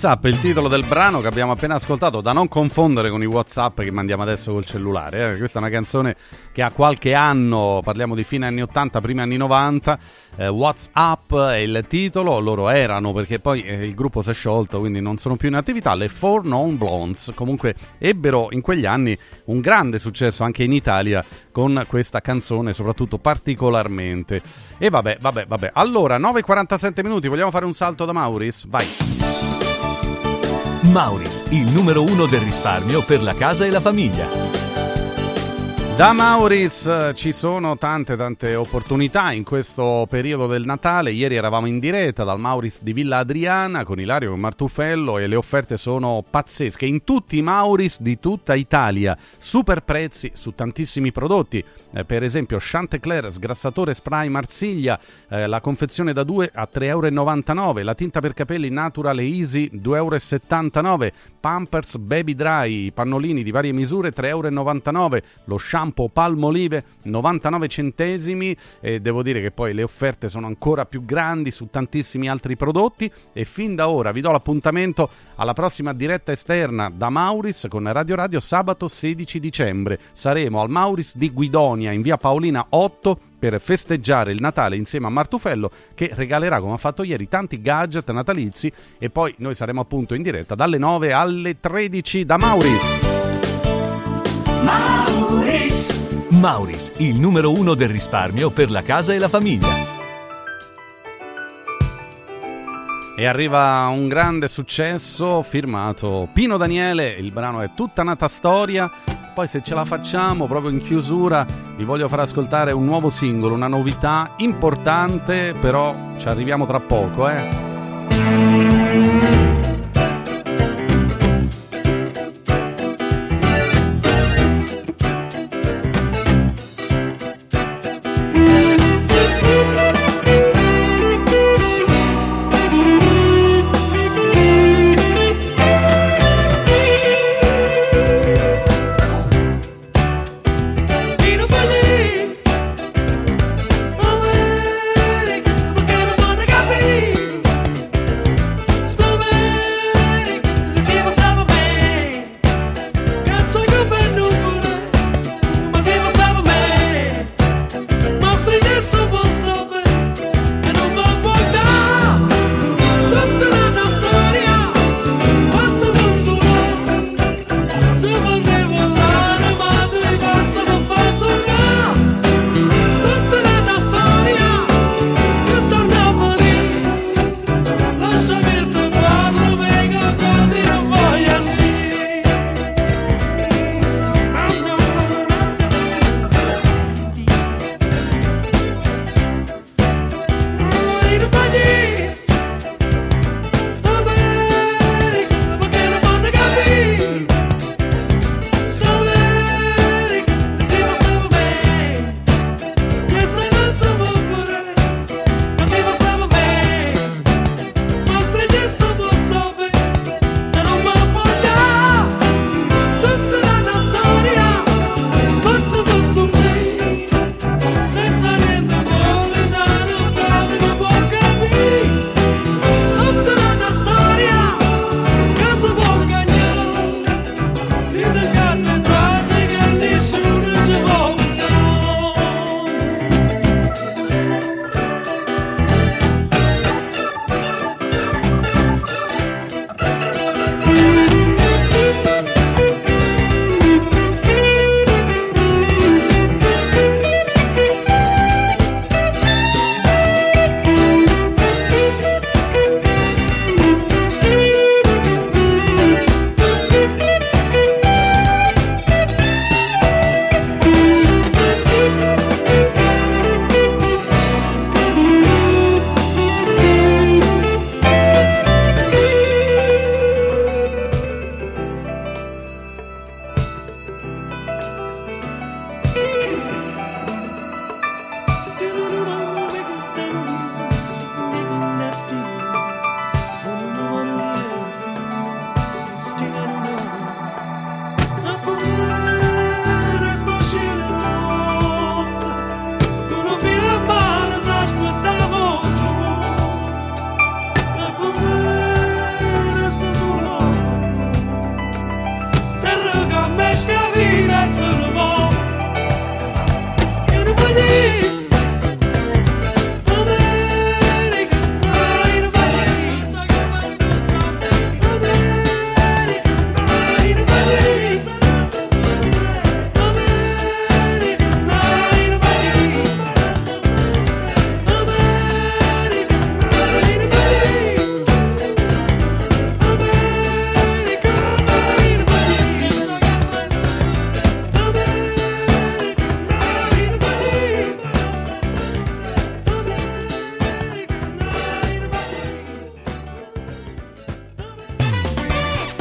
Whatsapp il titolo del brano che abbiamo appena ascoltato, da non confondere con i Whatsapp che mandiamo adesso col cellulare. Eh. Questa è una canzone che ha qualche anno, parliamo di fine anni 80, primi anni 90. Eh, Whatsapp è il titolo, loro erano perché poi eh, il gruppo si è sciolto, quindi non sono più in attività. Le Four Non Blondes comunque ebbero in quegli anni un grande successo anche in Italia con questa canzone, soprattutto particolarmente. E vabbè, vabbè, vabbè. Allora, 9.47 minuti, vogliamo fare un salto da Mauris? Vai! Mauris, il numero uno del risparmio per la casa e la famiglia. Da Mauris eh, ci sono tante tante opportunità in questo periodo del Natale. Ieri eravamo in diretta dal Mauris di Villa Adriana con Ilario e Martufello e le offerte sono pazzesche in tutti i Mauris di tutta Italia. Super prezzi su tantissimi prodotti eh, per esempio Chantecler sgrassatore spray Marsiglia, eh, la confezione da 2 a 3,99 euro, la tinta per capelli Natural Easy 2,79 euro, Pampers Baby Dry, pannolini di varie misure 3,99 euro, lo shampoo Palmolive 99 centesimi e devo dire che poi le offerte sono ancora più grandi su tantissimi altri prodotti e fin da ora vi do l'appuntamento alla prossima diretta esterna da Mauris con Radio Radio sabato 16 dicembre. Saremo al Mauris di Guidonia in via Paolina 8 per festeggiare il Natale insieme a Martufello che regalerà come ha fatto ieri tanti gadget natalizi e poi noi saremo appunto in diretta dalle 9 alle 13 da Mauris. Mauris. Mauris, il numero uno del risparmio per la casa e la famiglia. E arriva un grande successo firmato Pino Daniele, il brano è Tutta nata storia. Poi se ce la facciamo, proprio in chiusura, vi voglio far ascoltare un nuovo singolo, una novità importante, però ci arriviamo tra poco, eh.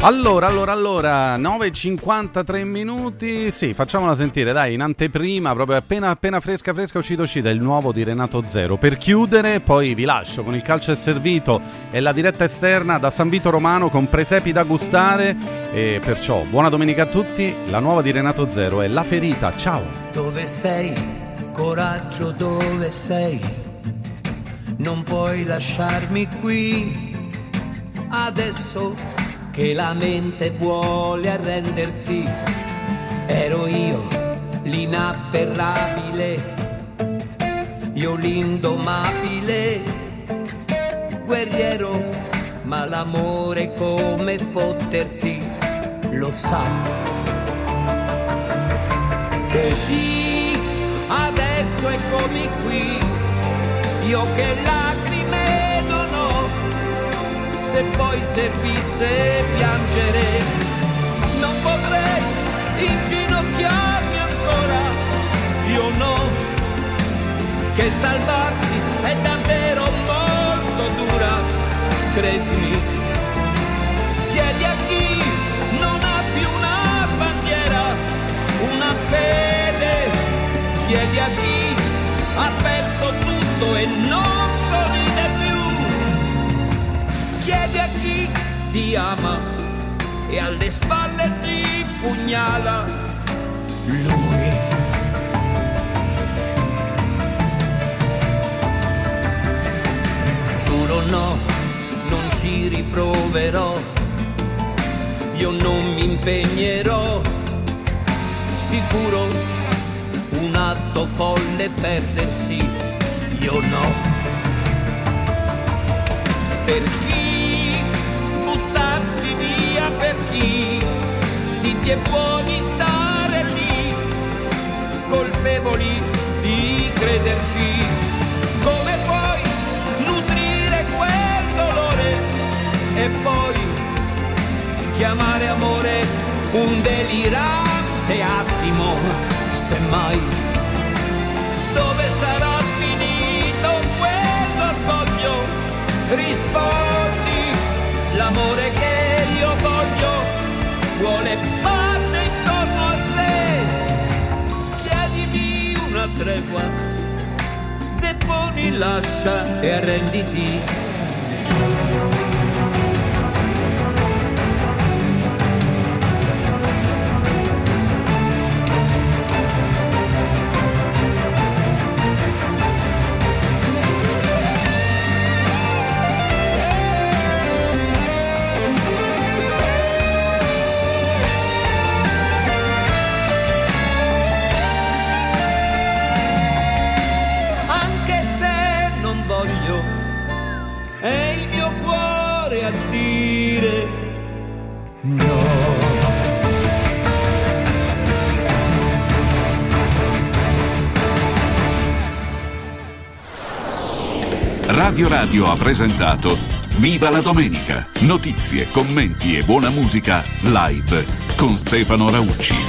Allora, allora, allora, 9.53 minuti. Sì, facciamola sentire, dai, in anteprima, proprio appena, appena fresca, fresca, uscita, uscita, il nuovo di Renato Zero. Per chiudere, poi vi lascio con il calcio è servito e la diretta esterna da San Vito Romano con presepi da gustare. E perciò, buona domenica a tutti. La nuova di Renato Zero è La Ferita. Ciao. Dove sei? Coraggio, dove sei? Non puoi lasciarmi qui. Adesso che la mente vuole arrendersi, ero io l'inafferrabile, io l'indomabile, guerriero, ma l'amore come fotterti lo sa. Così adesso eccomi qui, io che lacrime se poi servisse piangere, non potrei inginocchiarmi ancora, io no, che salvarsi è davvero molto dura, credimi. Chiedi a chi non ha più una bandiera, una fede, chiedi a chi ha perso tutto e non chi ti ama. E alle spalle ti pugnala. Lui. Giuro no, non ci riproverò, io non mi impegnerò, sicuro un atto folle perdersi, io no. Per chi chi zitti e buoni stare lì, colpevoli di crederci. Come puoi nutrire quel dolore e poi chiamare amore un delirante attimo, semmai. Dove sarà finito quell'orgoglio? Rispondi, tregua, deponi, lascia e arrenditi. Radio Radio ha presentato Viva la domenica! Notizie, commenti e buona musica live con Stefano Raucci.